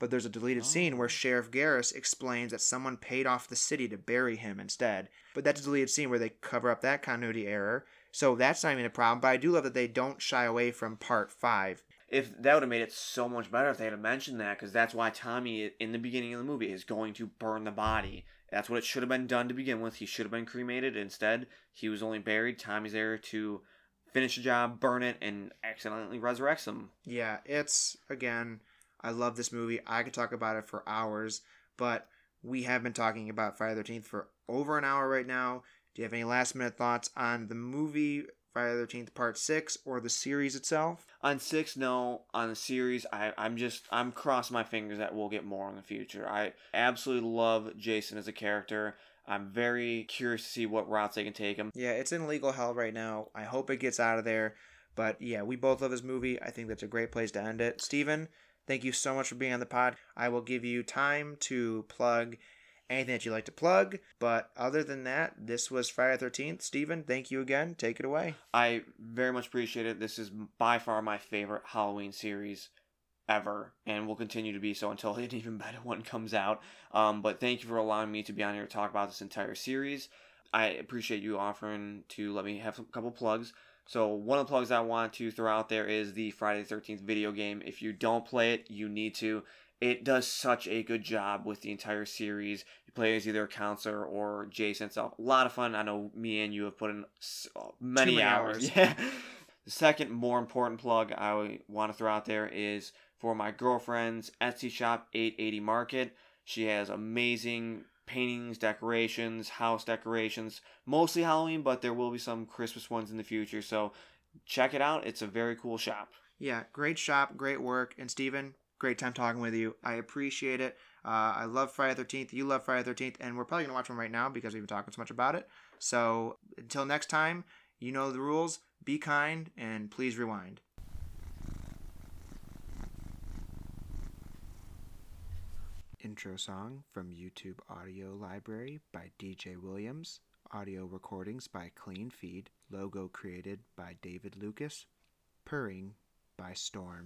Speaker 1: But there's a deleted scene where
Speaker 2: Oh.
Speaker 1: Sheriff Garris explains that someone paid off the city to bury him instead. But that's a deleted scene where they cover up that continuity error. So that's not even a problem. But I do love that they don't shy away from part five.
Speaker 2: If that would have made it so much better if they had mentioned that because that's why tommy in the beginning of the movie is going to burn the body that's what it should have been done to begin with he should have been cremated instead he was only buried tommy's there to finish the job burn it and accidentally resurrects him
Speaker 1: Yeah, it's again, I love this movie. I could talk about it for hours, but we have been talking about Friday the 13th for over an hour right now. Do you have any last minute thoughts on the movie Friday the 13th Part 6 or the series itself?
Speaker 2: On six no on the series I, i'm just i'm crossing my fingers that we'll get more in the future i absolutely love jason as a character i'm very curious to see what routes they can take him
Speaker 1: Yeah, it's in legal hell right now. I hope it gets out of there. But yeah, we both love this movie. I think that's a great place to end it. Steven, thank you so much for being on the pod. I will give you time to plug anything that you'd like to plug. But other than that, this was Friday the 13th. Steven, thank you again. Take it away.
Speaker 2: I very much appreciate it. This is by far my favorite Halloween series ever, and will continue to be so until an even better one comes out. Um, but thank you for allowing me to be on here to talk about this entire series. I appreciate you offering to let me have a couple plugs. So one of the plugs I want to throw out there is the Friday the Thirteenth video game. If you don't play it, you need to. It does such a good job with the entire series. You play as either a counselor or Jason itself. A lot of fun. I know me and you have put in uh, many,
Speaker 1: many
Speaker 2: hours.
Speaker 1: hours.
Speaker 2: Yeah. The second more important plug I want to throw out there is for my girlfriend's Etsy shop, 880 Market. She has amazing paintings, decorations, house decorations, mostly Halloween, but there will be some Christmas ones in the future. So check it out. It's a very cool shop.
Speaker 1: Yeah, great shop, great work. And Steven, great time talking with you. I appreciate it. Uh, I love Friday the 13th. You love Friday the 13th. And we're probably going to watch one right now because we've been talking so much about it. So until next time, you know the rules. Be kind and please rewind. Intro song from YouTube Audio Library by DJ Williams. Audio recordings by Clean Feed. Logo created by David Lucas. Purring by Storm.